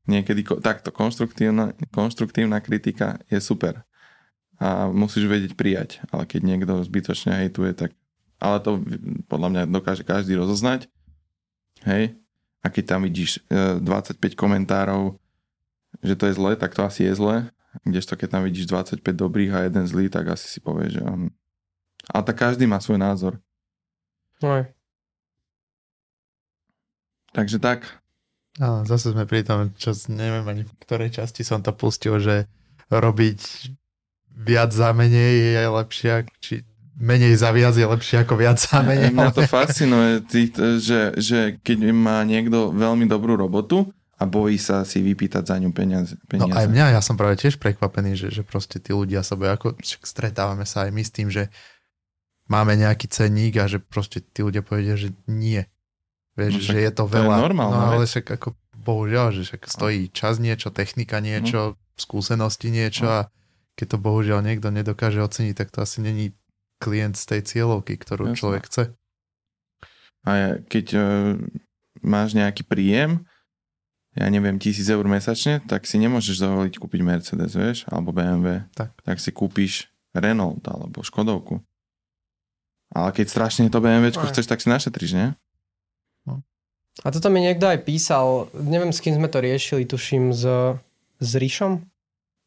Niekedy takto konštruktívna, konštruktívna kritika je super. A musíš vedieť prijať. Ale keď niekto zbytočne hejtuje, tak... Ale to podľa mňa dokáže každý rozoznať. Hej, a keď tam vidíš 25 e, komentárov, že to je zlé, tak to asi je zlé. Kdežto keď tam vidíš 25 dobrých a jeden zlý, tak asi si povieš, že on... Ale tak každý má svoj názor. Aj. Takže tak. A zase sme pri tom, čo neviem ani v ktorej časti som to pustil, že robiť viac za menej je lepšie, či menej za viac je lepšie ako viac za menej. Mňa to fascinuje, že, že keď má niekto veľmi dobrú robotu a bojí sa si vypýtať za ňu peniaze. peniaze. No aj mňa, ja som práve tiež prekvapený, že, že proste tí ľudia sa boja, ako stretávame sa aj my s tým, že máme nejaký cenník a že proste tí ľudia povedia, že nie. Vieš, no, že je to veľa. To je normálne. No ale však ako bohužiaľ, že však stojí čas niečo, technika niečo, no. skúsenosti niečo no. a keď to bohužiaľ niekto nedokáže oceniť, tak to asi není klient z tej cieľovky, ktorú Jasne. človek chce. A keď uh, máš nejaký príjem ja neviem, tisíc eur mesačne, tak si nemôžeš dovoliť kúpiť Mercedes, vieš, alebo BMW. Tak. tak si kúpiš Renault alebo Škodovku. Ale keď strašne to BMW chceš, tak si našetríš, nie? No. A toto mi niekto aj písal, neviem s kým sme to riešili, tuším s, s Ríšom,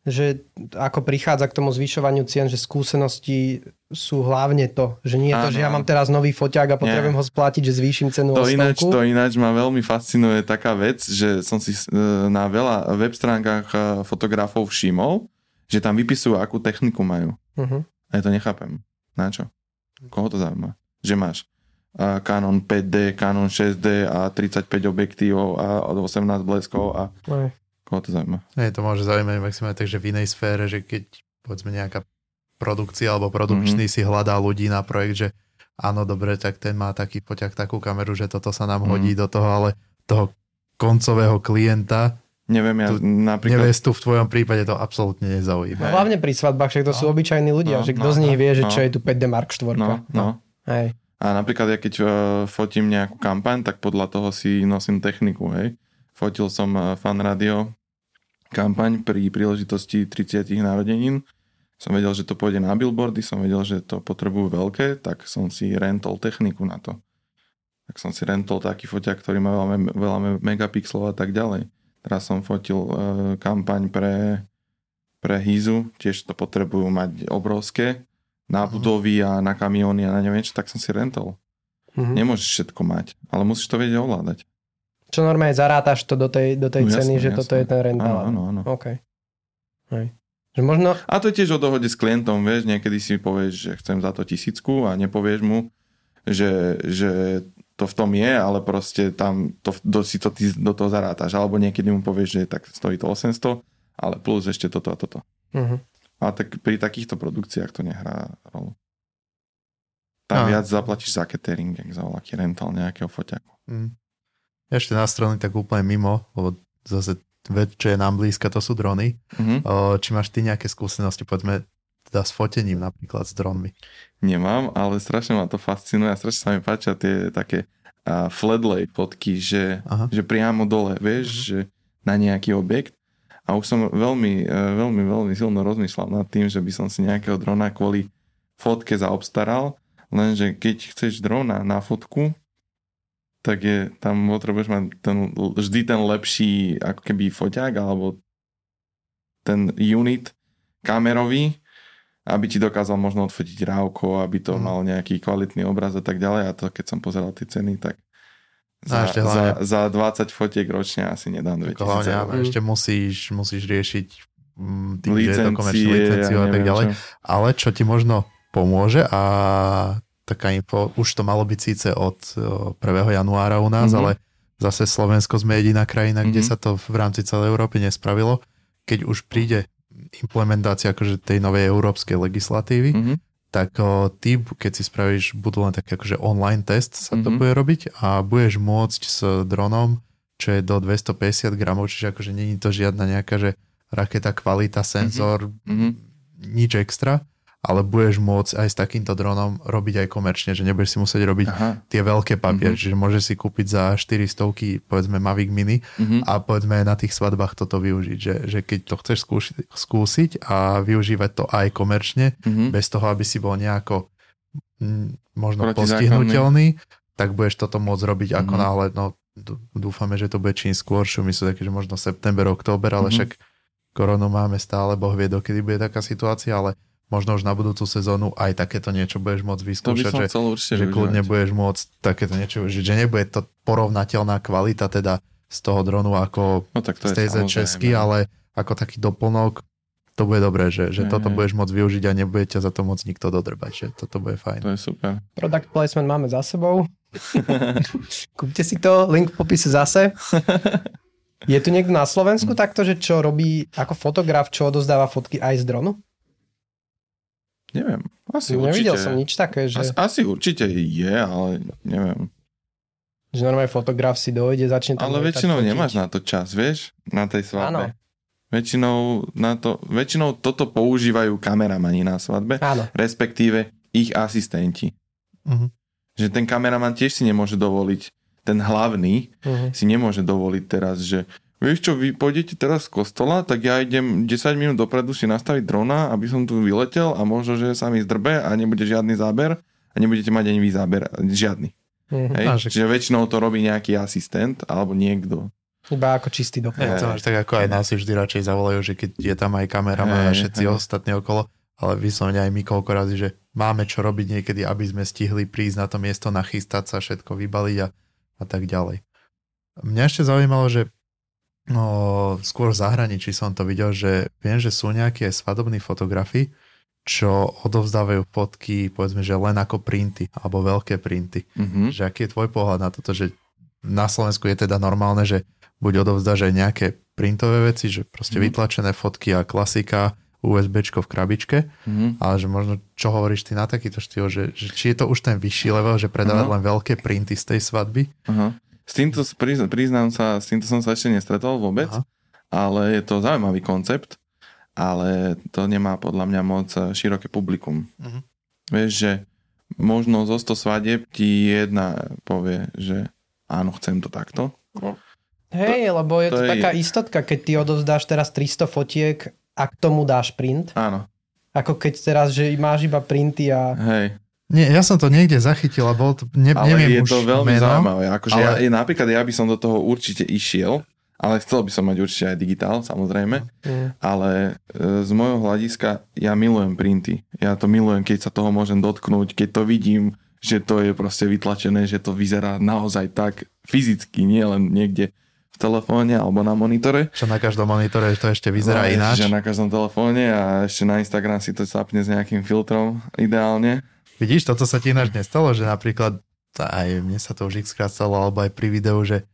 že ako prichádza k tomu zvyšovaniu cien, že skúsenosti sú hlavne to, že nie je to, že ja mám teraz nový foťák a potrebujem nie. ho splatiť, že zvýšim cenu to ináč, to ináč ma veľmi fascinuje taká vec, že som si e, na veľa web stránkach e, fotografov všimol, že tam vypisujú, akú techniku majú. Uh-huh. A ja to nechápem. Na čo? Koho to zaujíma? Že máš uh, Canon 5D, Canon 6D a 35 objektívov a 18 bleskov a Aj. Koho to zaujíma? Nie, to môže zaujímať maximálne takže v inej sfére, že keď povedzme nejaká produkcia alebo produkčný mm-hmm. si hľadá ľudí na projekt, že áno, dobre, tak ten má taký poťak, takú kameru, že toto sa nám mm-hmm. hodí do toho, ale toho koncového klienta Neviem, ja tu, napríklad... Nevestu v tvojom prípade to absolútne nezaujíma. No, hlavne pri svadbách, však to no. sú obyčajní ľudia, no, že kto no, z nich vie, že no. čo je tu 5D Mark 4. No, no. Hej. A napríklad ja keď uh, fotím nejakú kampaň, tak podľa toho si nosím techniku, hej. Fotil som uh, fan radio kampaň pri príležitosti 30 narodenín. Som vedel, že to pôjde na billboardy, som vedel, že to potrebujú veľké, tak som si rentol techniku na to. Tak som si rentol taký foťak, ktorý má veľa, veľa megapixelov a tak ďalej. Teraz som fotil uh, kampaň pre, pre Hizu, tiež to potrebujú mať obrovské, na mhm. budovy a na kamióny a na neviem čo, tak som si rentol. Mm-hmm. Nemôžeš všetko mať, ale musíš to vedieť ovládať. Čo normálne zarátaš to do tej, do tej no, ceny, jasne, že jasne. toto je ten rentál. Áno, áno, áno. OK. Hej. Že možno... A to je tiež o dohode s klientom, vieš, niekedy si povieš, že chcem za to tisícku a nepovieš mu, že, že to v tom je, ale proste tam to, do, si to ty do toho zarátaš. Alebo niekedy mu povieš, že tak stojí to 800, ale plus ešte toto a toto. Uh-huh. A tak pri takýchto produkciách to nehrá rolu. Tam a. viac zaplatíš za catering, jak za voľaký rental nejakého foťaku. Mm. Ešte na strany tak úplne mimo, lebo zase vec, čo je nám blízka, to sú drony. Mm-hmm. Či máš ty nejaké skúsenosti, povedzme, teda s fotením napríklad s dronmi? Nemám, ale strašne ma to fascinuje a strašne sa mi páčia tie také uh, flatlay fotky, že, že priamo dole, vieš, uh-huh. že na nejaký objekt. A už som veľmi, uh, veľmi, veľmi silno rozmýšľal nad tým, že by som si nejakého drona kvôli fotke zaobstaral, lenže keď chceš drona na fotku, tak je, tam potrebuješ mať ten, vždy ten lepší ako keby foťák alebo ten unit kamerový, aby ti dokázal možno odfotiť rávko, aby to mm. mal nejaký kvalitný obraz a tak ďalej. A to keď som pozeral tie ceny, tak za, ešte za, za 20 fotiek ročne asi nedám 2000 hlavne, eur. Ešte musíš, musíš riešiť mm, tým, licencie, licenciu a tak ďalej. Čo. Ale čo ti možno pomôže a taká info, už to malo byť síce od 1. januára u nás, mm-hmm. ale zase Slovensko sme jediná krajina, mm-hmm. kde mhm. sa to v rámci celej Európy nespravilo. Keď už príde implementácia akože tej novej európskej legislatívy, mm-hmm. tak o, ty, keď si spravíš, budú len taký akože online test sa mm-hmm. to mhm. bude robiť a budeš môcť s dronom, čo je do 250 gramov, čiže akože není to žiadna nejaká, že raketa, kvalita, senzor, mm-hmm. nič extra, ale budeš môcť aj s takýmto dronom robiť aj komerčne, že nebudeš si musieť robiť Aha. tie veľké papiery, mm-hmm. čiže môžeš si kúpiť za 400 povedzme Mavic Mini mm-hmm. a povedzme na tých svadbách toto využiť, že, že keď to chceš skúsiť, skúsiť a využívať to aj komerčne, mm-hmm. bez toho, aby si bol nejako m, možno postihnutelný, tak budeš toto môcť robiť mm-hmm. ako náhle, no dúfame, že to bude čím skôr, čo myslím, že možno september, október, ale mm-hmm. však koronu máme stále, boh vie, dokedy bude taká situácia, ale možno už na budúcu sezónu aj takéto niečo budeš môcť vyskúšať, to by som že, že kľudne budeš môcť takéto niečo využiť, že nebude to porovnateľná kvalita teda z toho dronu ako no, tak to z tej česky, ale ako taký doplnok to bude dobré, že, že toto budeš môcť využiť a nebude ťa za to môcť nikto dodrbať, že toto bude fajn. To je super. Product placement máme za sebou. Kúpte si to, link v popise zase. Je tu niekto na Slovensku takto, že čo robí ako fotograf, čo odozdáva fotky aj z dronu? Neviem. Asi Nevidel určite. som nič také, že... Asi, asi určite je, ale neviem. Že normálne fotograf si dojde, začne tam... Ale väčšinou fotiť. nemáš na to čas, vieš? Na tej svadbe. Áno. Väčšinou, na to, väčšinou toto používajú kameramani na svadbe, Áno. respektíve ich asistenti. Uh-huh. Že ten kameraman tiež si nemôže dovoliť, ten hlavný uh-huh. si nemôže dovoliť teraz, že vieš čo, vy pôjdete teraz z kostola, tak ja idem 10 minút dopredu si nastaviť drona, aby som tu vyletel a možno, že sa mi zdrbe a nebude žiadny záber a nebudete mať ani vy záber, žiadny. Mm-hmm. Hej? že... Čiže väčšinou to robí nejaký asistent alebo niekto. Iba ako čistý. Hey, to máš tak ako aj nás vždy radšej zavolajú, že keď je tam aj kamera hey, a všetci ostatní okolo, ale vyslovene aj my koľko razy, že máme čo robiť niekedy, aby sme stihli prísť na to miesto, nachystať sa, všetko vybaliť a, a tak ďalej. Mňa ešte zaujímalo, že no, skôr v zahraničí som to videl, že viem, že sú nejaké svadobní fotografy, čo odovzdávajú fotky, povedzme, že len ako printy, alebo veľké printy. Mm-hmm. Že aký je tvoj pohľad na toto, že na Slovensku je teda normálne, že buď odovzdáš aj nejaké printové veci, že proste mm-hmm. vytlačené fotky a klasika, USBčko v krabičke, mm-hmm. ale že možno, čo hovoríš ty na takýto štýl, že, že či je to už ten vyšší level, že predávať uh-huh. len veľké printy z tej svadby? Uh-huh. S týmto priznám sa, s týmto som sa ešte nestretol vôbec, uh-huh. ale je to zaujímavý koncept, ale to nemá podľa mňa moc eh, široké publikum. Uh-huh. Vieš, že možno zo 100 svadieb ti jedna povie, že áno, chcem to takto. No. Hej, lebo je to, to je... taká istotka, keď ty odovzdáš teraz 300 fotiek a k tomu dáš print. Áno. Ako keď teraz, že máš iba printy a... Hej. Nie, ja som to niekde zachytil a bol to, ne, ale neviem je už to veľmi meno, zaujímavé. Akože ale... ja, napríklad ja by som do toho určite išiel, ale chcel by som mať určite aj digitál, samozrejme. Mm. Ale e, z môjho hľadiska ja milujem printy. Ja to milujem, keď sa toho môžem dotknúť, keď to vidím, že to je proste vytlačené, že to vyzerá naozaj tak fyzicky, nie len niekde v telefóne alebo na monitore. Čo na každom monitore to ešte vyzerá no, ináč. Že na každom telefóne a ešte na Instagram si to zapne s nejakým filtrom ideálne. Vidíš, toto sa ti ináč nestalo, že napríklad aj mne sa to už x krát stalo, alebo aj pri videu, že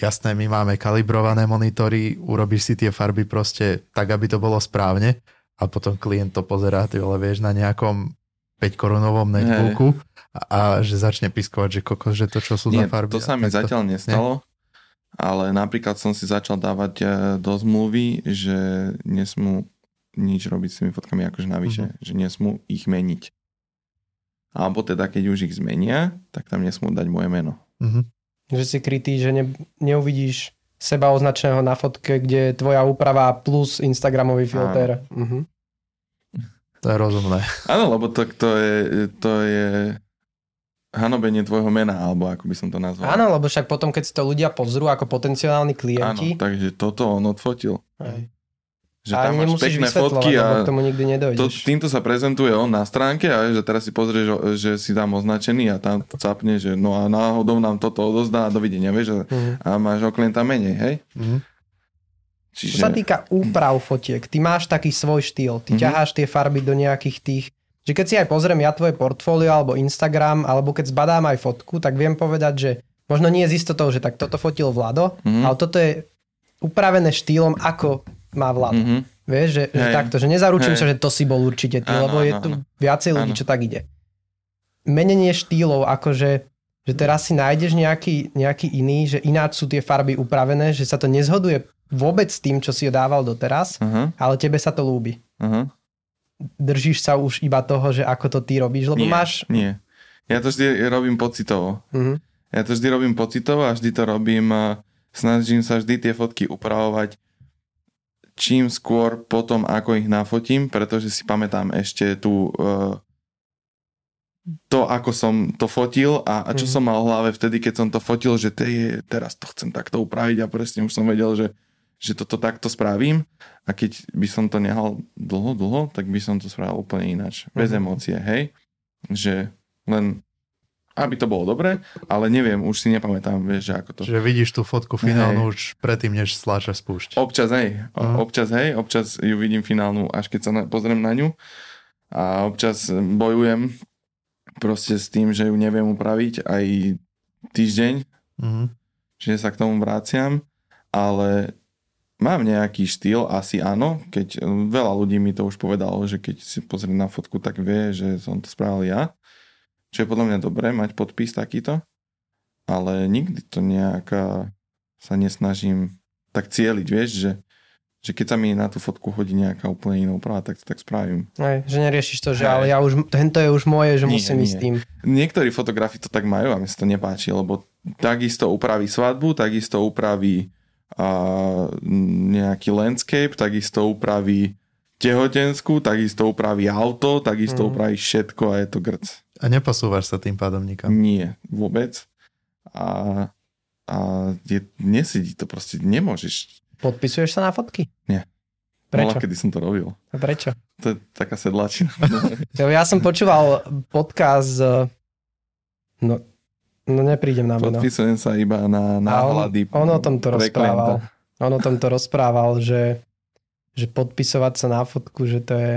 jasné, my máme kalibrované monitory, urobíš si tie farby proste tak, aby to bolo správne a potom klient to pozerá, ty ale vieš, na nejakom 5 korunovom netbooku a, a že začne piskovať, že kokos, že to čo sú Nie, za farby. to sa mi zatiaľ to, nestalo. Nie? ale napríklad som si začal dávať e, do zmluvy, že nesmú nič robiť s tými fotkami akože navyše, mm-hmm. že nesmú ich meniť. Alebo teda, keď už ich zmenia, tak tam nesmú dať moje meno. Mm-hmm. Že si krytý, že ne, neuvidíš seba označeného na fotke, kde je tvoja úprava plus Instagramový filter. Mm-hmm. To je rozumné. Áno, lebo to, to, je, to je hanobenie tvojho mena, alebo ako by som to nazval. Áno, lebo však potom, keď si to ľudia pozrú ako potenciálni klienti. Áno, takže toto on odfotil. Aj. Že a tam máš pekné fotky a k tomu nikdy nedojdeš. To, týmto sa prezentuje on na stránke a že teraz si pozrieš, že si tam označený a tam capne, že no a náhodou nám toto odozdá a dovidenia, vieš, mm. a máš o klienta menej, hej? Mm. Čiže... Čo sa týka úprav fotiek, ty máš taký svoj štýl, ty mm-hmm. ťaháš tie farby do nejakých tých že keď si aj pozriem ja tvoje portfólio alebo Instagram, alebo keď zbadám aj fotku, tak viem povedať, že možno nie je z istotou, že tak toto fotil Vlado, mm-hmm. ale toto je upravené štýlom, ako má Vlado. Mm-hmm. Vieš, že, že takto, že nezaručím Hej. sa, že to si bol určite ty, áno, lebo je tu áno. viacej ľudí, áno. čo tak ide. Menenie štýlov, akože že teraz si nájdeš nejaký, nejaký iný, že ináč sú tie farby upravené, že sa to nezhoduje vôbec s tým, čo si ho dával doteraz, uh-huh. ale tebe sa to lúbi. Uh-huh držíš sa už iba toho, že ako to ty robíš, lebo nie, máš... Nie, ja to vždy robím pocitovo. Uh-huh. Ja to vždy robím pocitovo a vždy to robím, snažím sa vždy tie fotky upravovať čím skôr potom, ako ich nafotím, pretože si pamätám ešte tú uh, to, ako som to fotil a, a čo mm. som mal v hlave vtedy, keď som to fotil, že te, teraz to chcem takto upraviť a presne už som vedel, že že toto takto spravím a keď by som to nehal dlho, dlho, tak by som to spravil úplne ináč. Bez uh-huh. emócie, hej? Že len aby to bolo dobre, ale neviem, už si nepamätám, vieš, že ako to... Čiže vidíš tú fotku finálnu hej. už predtým, než sláča spúšť. Občas, hej. Uh-huh. Občas, hej. Občas ju vidím finálnu, až keď sa na, pozriem na ňu. A občas bojujem proste s tým, že ju neviem upraviť aj týždeň. Uh-huh. Čiže sa k tomu vráciam. Ale Mám nejaký štýl, asi áno, keď veľa ľudí mi to už povedalo, že keď si pozrie na fotku, tak vie, že som to spravil ja. Čo je podľa mňa dobré, mať podpis takýto. Ale nikdy to nejak sa nesnažím tak cieliť, vieš, že, že keď sa mi na tú fotku hodí nejaká úplne iná úprava, tak to tak spravím. Aj, že neriešiš to, že Aj. ale ja už, tento je už moje, že nie, musím nie. ísť tým. Niektorí fotografi to tak majú a mi sa to nepáči, lebo takisto upraví svadbu, takisto upraví a nejaký landscape, takisto upraví tehotensku, takisto upraví auto, takisto mm. upraví všetko a je to grc. A neposúvaš sa tým pádom nikam? Nie, vôbec. A, a je, nesedí to proste, nemôžeš. Podpisuješ sa na fotky? Nie. Prečo? Bola, kedy som to robil. A prečo? To je taká sedlačina. ja som počúval podcast no, no neprídem na meno. Podpisujem sa iba na náhľady. On, on o tom to rozprával. On o tom to rozprával, že, že podpisovať sa na fotku, že to je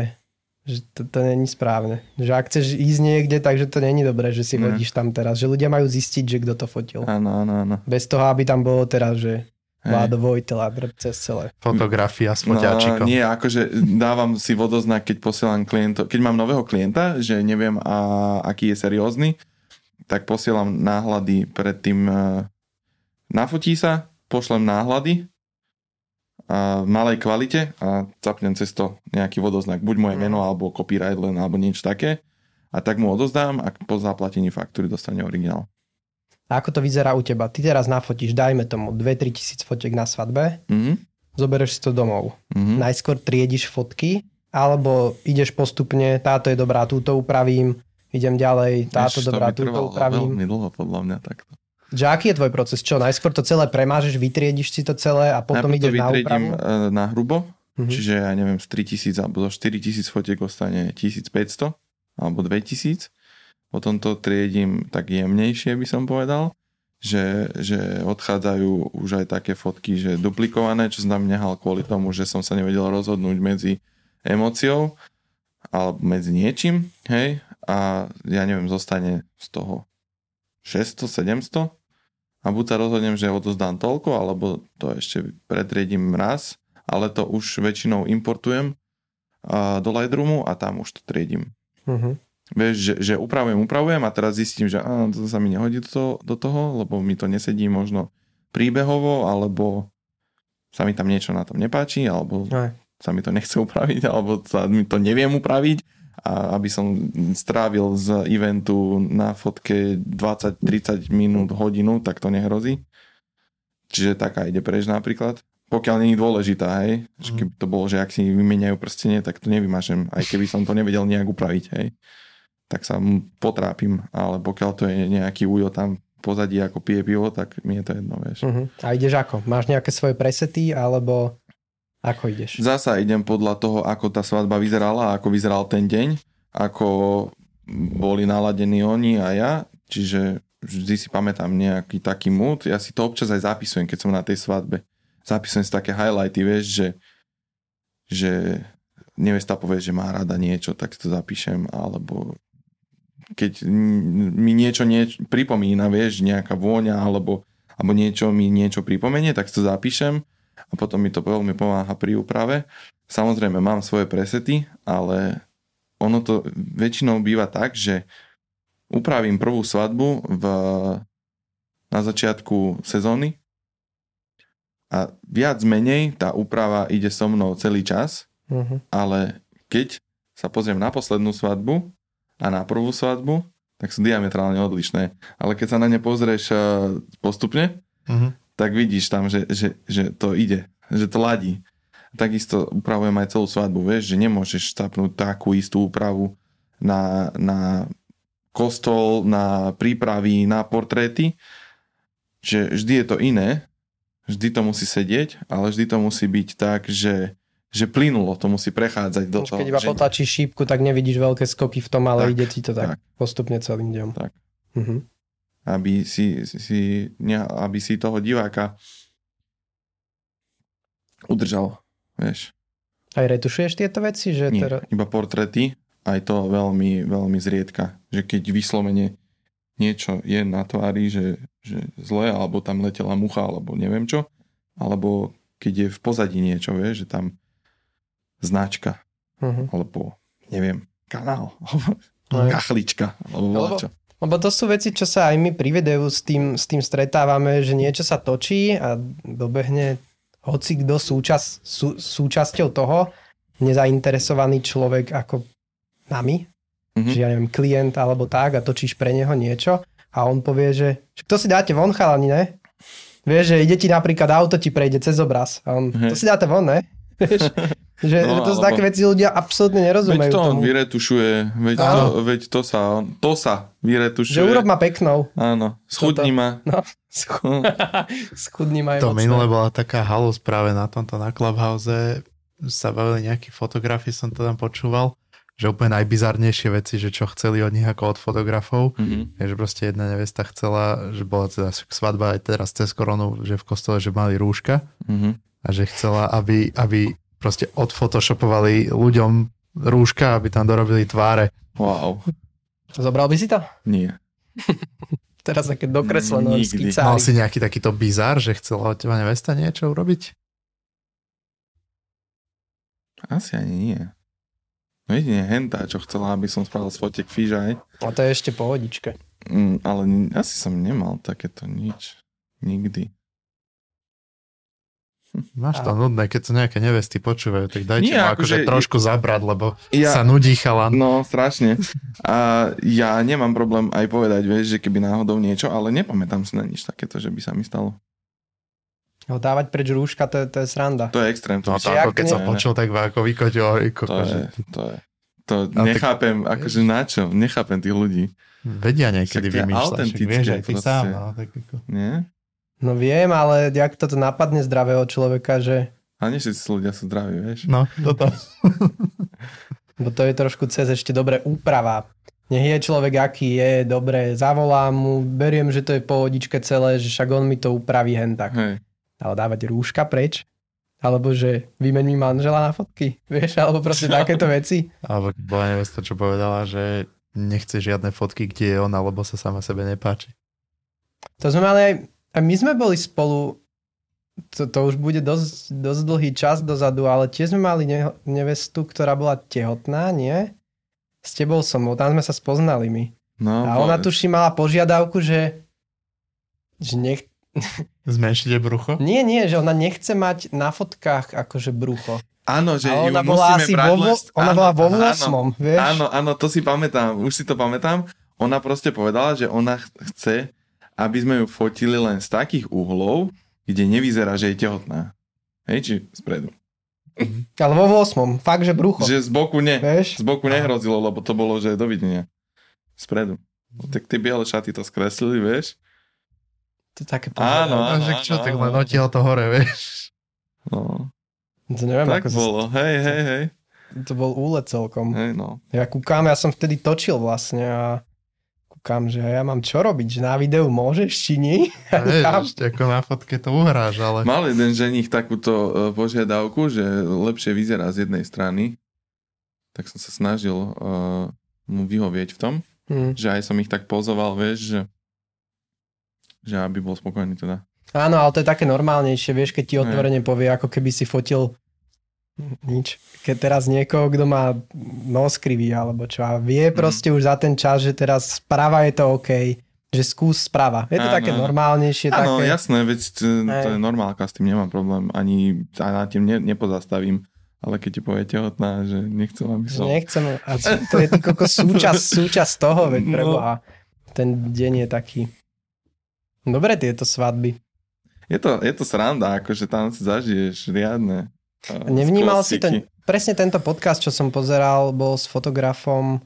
že to, to není správne. Že ak chceš ísť niekde, takže to není dobré, že si hodíš tam teraz. Že ľudia majú zistiť, že kto to fotil. Áno, áno, áno. Bez toho, aby tam bolo teraz, že Vládo Vojtela cez celé. Fotografia s foťáčikom. No, nie, akože dávam si vodoznak, keď posielam klientov. Keď mám nového klienta, že neviem, a, aký je seriózny, tak posielam náhľady predtým. E, nafotí sa, pošlem náhľady a v malej kvalite a zapnem cez to nejaký vodoznak. Buď moje meno, alebo copyright len, alebo niečo také. A tak mu odozdám a po zaplatení faktúry dostane originál. A ako to vyzerá u teba? Ty teraz nafotíš, dajme tomu, 2-3 tisíc fotiek na svadbe, mm-hmm. zobereš si to domov. Mm-hmm. Najskôr triediš fotky, alebo ideš postupne, táto je dobrá, túto upravím, idem ďalej, táto Ež, dobrá, túto upravím. veľmi dlho podľa mňa takto. Že aký je tvoj proces? Čo, najskôr to celé premážeš, vytriediš si to celé a potom Najprv ideš na úpravu? E, na hrubo, mm-hmm. čiže ja neviem, z 3000 alebo zo 4000 fotiek ostane 1500 alebo 2000 potom to triedím tak jemnejšie, by som povedal, že, že odchádzajú už aj také fotky, že duplikované, čo som tam nehal kvôli tomu, že som sa nevedel rozhodnúť medzi emóciou alebo medzi niečím, hej, a ja neviem, zostane z toho 600, 700 a buď sa rozhodnem, že odozdám toľko, alebo to ešte pretriedím raz, ale to už väčšinou importujem do Lightroomu a tam už to triedím. Uh-huh. Vieš, že, že upravujem, upravujem a teraz zistím, že á, to sa mi nehodí do toho, do toho, lebo mi to nesedí možno príbehovo, alebo sa mi tam niečo na tom nepáči, alebo Aj. sa mi to nechce upraviť, alebo sa mi to neviem upraviť a aby som strávil z eventu na fotke 20-30 minút, hodinu, tak to nehrozí. Čiže taká ide preč napríklad. Pokiaľ je dôležitá, hej. Mm. Keby to bolo, že ak si vymeniajú prstenie, tak to nevymažem, aj keby som to nevedel nejak upraviť, hej tak sa potrápim, ale pokiaľ to je nejaký ujo tam pozadí ako pije pivo, tak mi je to jedno, vieš. Uh-huh. A ideš ako? Máš nejaké svoje presety, alebo ako ideš? Zasa idem podľa toho, ako tá svadba vyzerala, ako vyzeral ten deň, ako boli naladení oni a ja, čiže vždy si pamätám nejaký taký mood. Ja si to občas aj zapisujem, keď som na tej svadbe. Zapisujem si také highlighty, vieš, že, že nevesta povie, že má rada niečo, tak to zapíšem, alebo keď mi niečo nieč, pripomína, vieš, nejaká vôňa alebo, alebo niečo mi niečo pripomenie, tak to zapíšem a potom mi to veľmi pomáha pri úprave. Samozrejme mám svoje presety, ale ono to väčšinou býva tak, že upravím prvú svadbu v, na začiatku sezóny a viac menej tá úprava ide so mnou celý čas, uh-huh. ale keď sa pozriem na poslednú svadbu, a na prvú svadbu, tak sú diametrálne odlišné. Ale keď sa na ne pozrieš eh, postupne, uh-huh. Tak vidíš tam, že, že, že to ide, že to ladí. Takisto upravujem aj celú svadbu, vieš, že nemôžeš stapnúť takú istú úpravu na, na kostol, na prípravy, na portréty, že vždy je to iné, vždy to musí sedieť, ale vždy to musí byť tak, že že plynulo to musí prechádzať do toho. Keď iba že... potlačíš šípku, tak nevidíš veľké skoky v tom, ale tak, ide ti to tak, tak postupne celým dňom. Tak. Uh-huh. Aby, si, si, ne, aby si toho diváka udržal, vieš. Aj retušuješ tieto veci? Že Nie, teda... iba portrety, aj to veľmi, veľmi zriedka. Že keď vyslovene niečo je na tvári, že, že zle, alebo tam letela mucha, alebo neviem čo, alebo keď je v pozadí niečo, vieš, že tam značka, uh-huh. alebo neviem, kanál, alebo kachlička, alebo čo. Lebo to sú veci, čo sa aj my pri videu s tým, s tým stretávame, že niečo sa točí a dobehne hoci kto súčas, sú, súčasťou toho, nezainteresovaný človek ako nami, mm-hmm. že ja neviem, klient alebo tak a točíš pre neho niečo a on povie, že to si dáte von chalani, ne? Vieš, že ide ti napríklad auto ti prejde cez obraz. A on, to si dáte von, ne? Vieš, že, no, to sú také veci ľudia absolútne nerozumejú Veď to tomu. on vyretušuje, veď to, veď to sa, to sa vyretušuje. Že urob ma peknou. Áno, schudni ma. No, schudni ma To minule bola taká halus práve na tomto, na Clubhouse sa bavili nejakí fotografi, som to tam počúval, že úplne najbizarnejšie veci, že čo chceli od nich ako od fotografov, mm-hmm. že proste jedna nevesta chcela, že bola teda svadba aj teraz cez koronu, že v kostole, že mali rúška mm-hmm. A že chcela, aby, aby proste odfotoshopovali ľuďom rúška, aby tam dorobili tváre. Wow. Zobral by si to? Nie. Teraz také dokreslené skicári. Mal si nejaký takýto bizar, že chcela od teba nevesta niečo urobiť? Asi ani nie. No jedine henta, čo chcela, aby som spravil fotek fížaj. A to je ešte pohodičke. Mm, ale asi som nemal takéto nič. Nikdy. Máš to a... nudné, keď sa nejaké nevesty počúvajú, tak dajte Nie, mu akože trošku zabrať, lebo ja, sa nudí chalan. No, strašne. A ja nemám problém aj povedať, vieš, že keby náhodou niečo, ale nepamätám si na nič takéto, že by sa mi stalo. No, dávať preč rúška, to je, to je sranda. To je extrém. To no, to ako keď som počul, tak ako vykotil. To je, to je. To no, nechápem, tak... akože na čo? Nechápem tých ľudí. Vedia niekedy vymýšľať, však vieš aj ty sám. No, tak ako... Nie? No viem, ale jak toto napadne zdravého človeka, že... A nie všetci ľudia sú zdraví, vieš? No, toto. Bo to je trošku cez ešte dobré úprava. Nech je človek, aký je, dobre, zavolám mu, beriem, že to je pohodičke celé, že však on mi to upraví hen tak. Hej ale dávať rúška preč, alebo že vymeň mi manžela na fotky, vieš, alebo proste takéto veci. Alebo bola nevesta, čo povedala, že nechce žiadne fotky, kde je ona, lebo sa sama sebe nepáči. To sme mali aj, aj my sme boli spolu, to, to už bude dosť, dosť dlhý čas dozadu, ale tiež sme mali ne, nevestu, ktorá bola tehotná, nie? S tebou som bol, tam sme sa spoznali my. No, a ona tuši mala požiadavku, že, že nech, Zmenšite brucho? Nie, nie, že ona nechce mať na fotkách akože brucho. Áno, že a ona ju bola asi brať vo, ona áno, bola vo 8, vieš? Áno, áno, to si pamätám, už si to pamätám. Ona proste povedala, že ona chce, aby sme ju fotili len z takých uhlov, kde nevyzerá, že je tehotná. Hej, či spredu. Ale vo 8, fakt, že brucho. Že z boku ne, vieš? z boku nehrozilo, lebo to bolo, že dovidenia. Spredu. Tak tie biele šaty to skreslili, vieš? To je také Áno, áno, áno, čo, tak len odtiaľ to hore, vieš. No. To neviem, tak ako bolo, si... hej, hej, hej. To bol úlet celkom. Hej, no. Ja kúkam, ja som vtedy točil vlastne a kúkam, že ja mám čo robiť, že na videu môžeš, či nie? Ja vieš, ešte ako na fotke to uhráš, ale... Mal jeden ženich takúto e, požiadavku, že lepšie vyzerá z jednej strany, tak som sa snažil uh, mu vyhovieť v tom, hmm. že aj som ich tak pozoval, vieš, že že aby bol spokojný teda. Áno, ale to je také normálnejšie, vieš, keď ti otvorene povie, ako keby si fotil nič. Keď teraz niekoho, kto má nos krivý alebo čo a vie mm. proste už za ten čas, že teraz správa je to OK, že skús správa. Je to áno, také normálnejšie. Áno, také... jasné, veď to, to je normálka, s tým nemám problém, ani na tým ne, nepozastavím. Ale keď ti povie tehotná, že nechcem, aby som... Nechcem, a to je tylko súčasť, súčasť toho, veď no. preboha. Ten deň je taký. Dobre tieto svadby. Je to, je to sranda, akože tam si zažiješ riadne. Nevnímal si ten, presne tento podcast, čo som pozeral, bol s fotografom,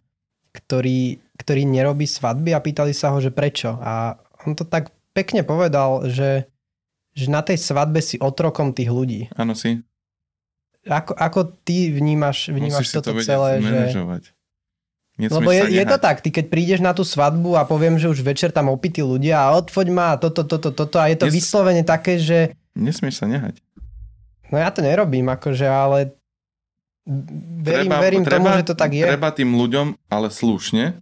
ktorý, ktorý nerobí svadby a pýtali sa ho, že prečo. A on to tak pekne povedal, že, že na tej svadbe si otrokom tých ľudí. Áno si. Ako, ako ty vnímaš, vnímaš toto to celé? Že... Lebo je, je to tak, ty keď prídeš na tú svadbu a poviem, že už večer tam opití ľudia a odfoď ma a toto, toto, toto a je to Nes... vyslovene také, že... Nesmieš sa nehať. No ja to nerobím, akože, ale verím, treba, verím treba, tomu, že to tak je. Treba tým ľuďom, ale slušne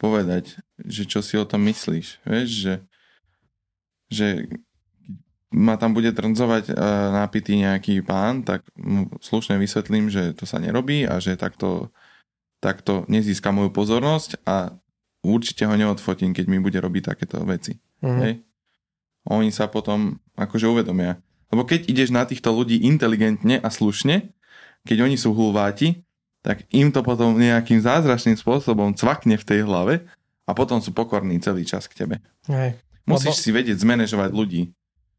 povedať, že čo si o tom myslíš. Vieš, že, že ma tam bude trnzovať uh, napitý nejaký pán, tak mu slušne vysvetlím, že to sa nerobí a že takto tak to nezíska moju pozornosť a určite ho neodfotím, keď mi bude robiť takéto veci. Mm-hmm. Hej? Oni sa potom akože uvedomia. Lebo keď ideš na týchto ľudí inteligentne a slušne, keď oni sú hulváti, tak im to potom nejakým zázračným spôsobom cvakne v tej hlave a potom sú pokorní celý čas k tebe. Hej. Musíš Lebo... si vedieť zmanéžovať ľudí.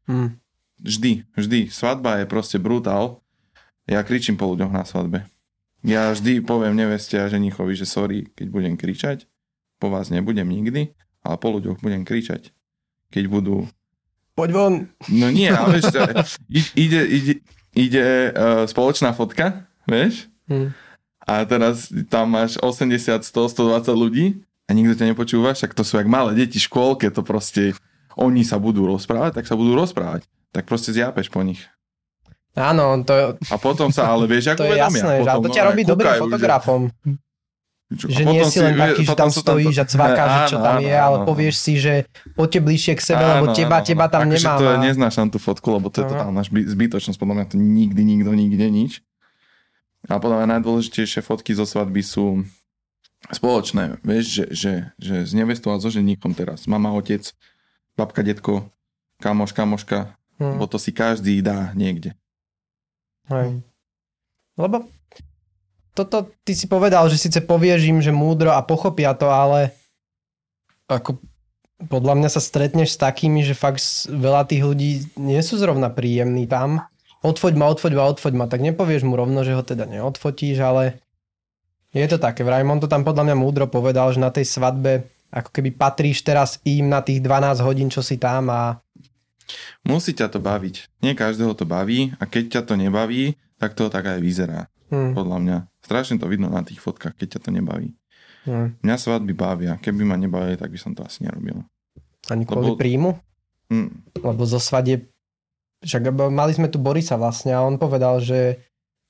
Hmm. Vždy, vždy. Svadba je proste brutál. Ja kričím po ľuďoch na svadbe. Ja vždy poviem neveste a ženichovi, že sorry, keď budem kričať, po vás nebudem nikdy, ale po ľuďoch budem kričať. Keď budú... Poď von! No nie, ale ešte, ide, ide, ide uh, spoločná fotka, vieš? Hmm. A teraz tam máš 80, 100, 120 ľudí a nikto ťa nepočúva, však to sú jak malé deti v škôlke, to proste oni sa budú rozprávať, tak sa budú rozprávať. Tak proste zjapeš po nich. Áno, to... A potom sa, ale vieš, ako To je jasné, že potom, to ťa robí kúkajú, dobrým že- fotografom. Čo- Že nie si len taký, že tam stojíš a cvakáš, že čo tam áno, je, ale áno. povieš si, že poďte bližšie k sebe, lebo Áno, teba, áno, teba tam akože nemám. to je, neznášam tú fotku, lebo to je Aha. totálna zby- zbytočnosť, podľa mňa to nikdy, nikto, nikde nič. A podľa mňa najdôležitejšie fotky zo svadby sú spoločné, vieš, že, že, že s nevestou a so ženíkom teraz, mama, otec, babka, detko, kamoš, kamoška, Hm, lebo to si každý dá niekde. hej. Lebo toto ty si povedal, že síce povieš im, že múdro a pochopia to, ale ako podľa mňa sa stretneš s takými, že fakt veľa tých ľudí nie sú zrovna príjemní tam. Odfoď ma, odfoď ma, odfoď ma, tak nepovieš mu rovno, že ho teda neodfotíš, ale je to také. Vraj on to tam podľa mňa múdro povedal, že na tej svadbe ako keby patríš teraz im na tých 12 hodín, čo si tam a Musí ťa to baviť. Nie každého to baví a keď ťa to nebaví, tak to tak aj vyzerá, hm, podľa mňa. Strašne to vidno na tých fotkách, keď ťa to nebaví. hm. Mňa svadby bavia. Keby ma nebavili, tak by som to asi nerobil. ani kvôli Lebo- príjmu. Hm. lebo zo svadie, však mali sme tu Borisa vlastne a on povedal, že,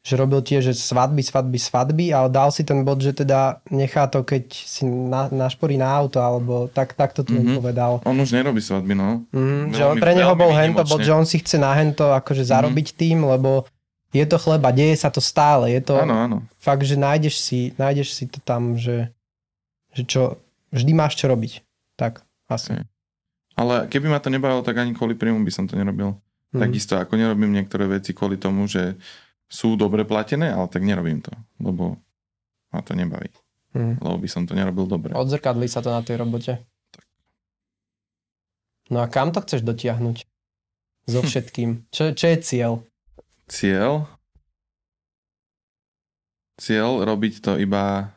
že robil tiež že svadby, svadby, svadby, ale dal si ten bod, že teda nechá to, keď si na, našporí na auto, alebo tak, tak to tu Mhm. mm-hmm. povedal. On už nerobí svadby, no. Mm, že on, pre neho bol hento bod, že on si chce na hento akože zarobiť tým, lebo je to chleba, deje sa to stále, je to Áno, áno. fakt, že nájdeš si, nájdeš si to tam, že, že čo, vždy máš čo robiť. Tak, asi. Hej. Ale keby ma to nebavilo, tak ani kvôli príjmu by som to nerobil. Mhm. Takisto ako nerobím niektoré veci kvôli tomu, že sú dobre platené, ale tak nerobím to, lebo ma to nebaví. Mhm. Lebo by som to nerobil dobre. Odzrkadli sa to na tej robote. No a kam to chceš dotiahnuť? So Hm. všetkým. Čo, čo je cieľ? Cieľ? Cieľ robiť to iba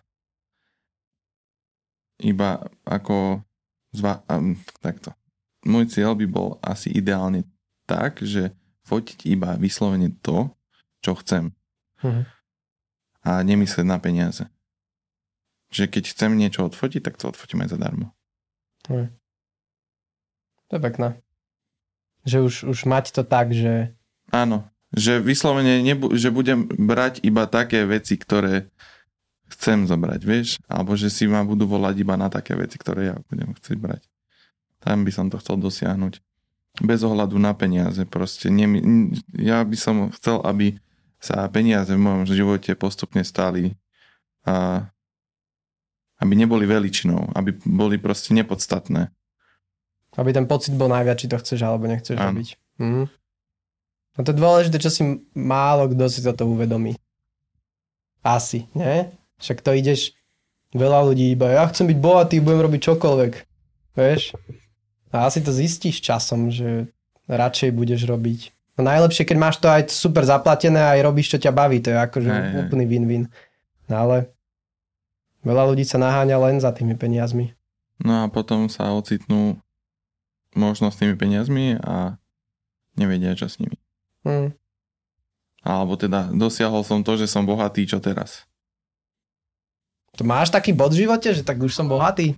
iba ako zva, um, takto. Môj cieľ by bol asi ideálne tak, že fotiť iba vyslovene to, čo chcem Mhm. a nemyslieť na peniaze. Že keď chcem niečo odfotiť, tak to odfotím aj zadarmo. To je pekné. Že už, už mať to tak, že Áno, že vyslovene, nebu- že budem brať iba také veci, ktoré chcem zobrať, vieš? Alebo že si ma budú volať iba na také veci, ktoré ja budem chcieť brať. Tam by som to chcel dosiahnuť. Bez ohľadu na peniaze. Proste nemi- ja by som chcel, aby sa peniaze v mojom živote postupne stali a aby neboli veličinou, aby boli proste nepodstatné. aby ten pocit bol najviac, či to chceš alebo nechceš Áno. robiť. Mhm. No to je dôležité, čo si málo kto si toto uvedomí. Asi, nie? Však to ideš, veľa ľudí iba, ja chcem byť bohatý, budem robiť čokoľvek. Vieš? A asi to zistíš časom, že radšej budeš robiť. No najlepšie, keď máš to aj super zaplatené a aj robíš, čo ťa baví. To je akože hej. úplný win-win. No ale veľa ľudí sa naháňa len za tými peniazmi. No a potom sa ocitnú možno s tými peniazmi a nevedia, čo s nimi. Hm. Alebo teda dosiahol som to, že som bohatý, čo teraz. To máš taký bod v živote, že tak už som bohatý?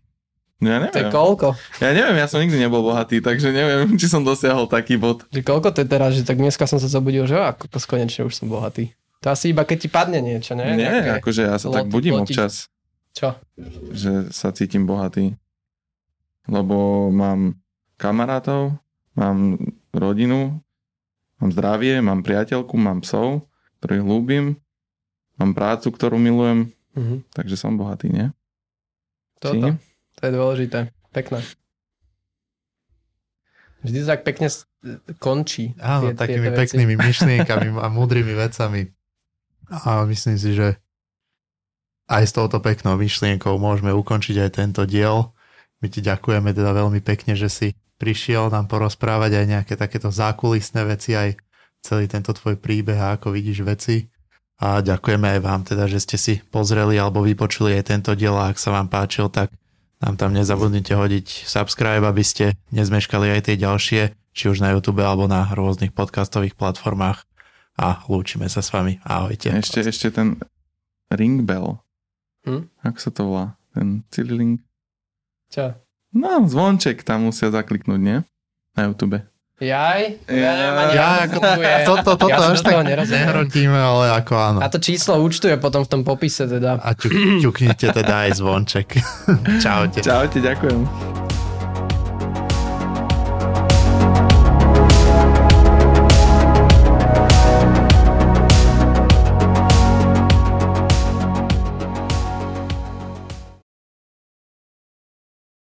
Ja To je neviem. koľko? Ja neviem, ja som nikdy nebol bohatý, takže neviem, či som dosiahol taký bod. Že koľko to je teraz, že tak dneska som sa zobudil, že ako to konečne už som bohatý. To asi iba keď ti padne niečo, ne? Nie, Nejaké- akože ja sa tak loty, budím lotiť. občas, Čo? že sa cítim bohatý. Lebo mám kamarátov, mám rodinu, mám zdravie, mám priateľku, mám psov, ktorých ľúbim, mám prácu, ktorú milujem, Mhm. takže som bohatý, nie? Toto, Či? to je dôležité. Pekné. Vždy tak pekne končí. Áno, tie- takými veci. peknými myšlienkami a múdrymi vecami. A myslím si, že aj s touto peknou myšlienkou môžeme ukončiť aj tento diel. My ti ďakujeme teda veľmi pekne, že si prišiel nám porozprávať aj nejaké takéto zákulisné veci, aj celý tento tvoj príbeh a ako vidíš veci. A ďakujeme aj vám teda, že ste si pozreli alebo vypočuli aj tento diel a ak sa vám páčil, tak nám tam nezabudnite hodiť subscribe, aby ste nezmeškali aj tie ďalšie, či už na YouTube alebo na rôznych podcastových platformách a lúčime sa s vami. Ahojte. Ešte, ešte ten ring bell. Hm? Ako sa to volá? Ten cililing? Čo? No, zvonček tam musia zakliknúť, nie? Na YouTube. Jaj? Ja, ja, ja ako, toto, toto ja až tak nehrotíme, ale ako áno. A to číslo účtuje potom v tom popise teda. A ťuk, ťuknite teda aj zvonček. Čaute. Čaute, ďakujem.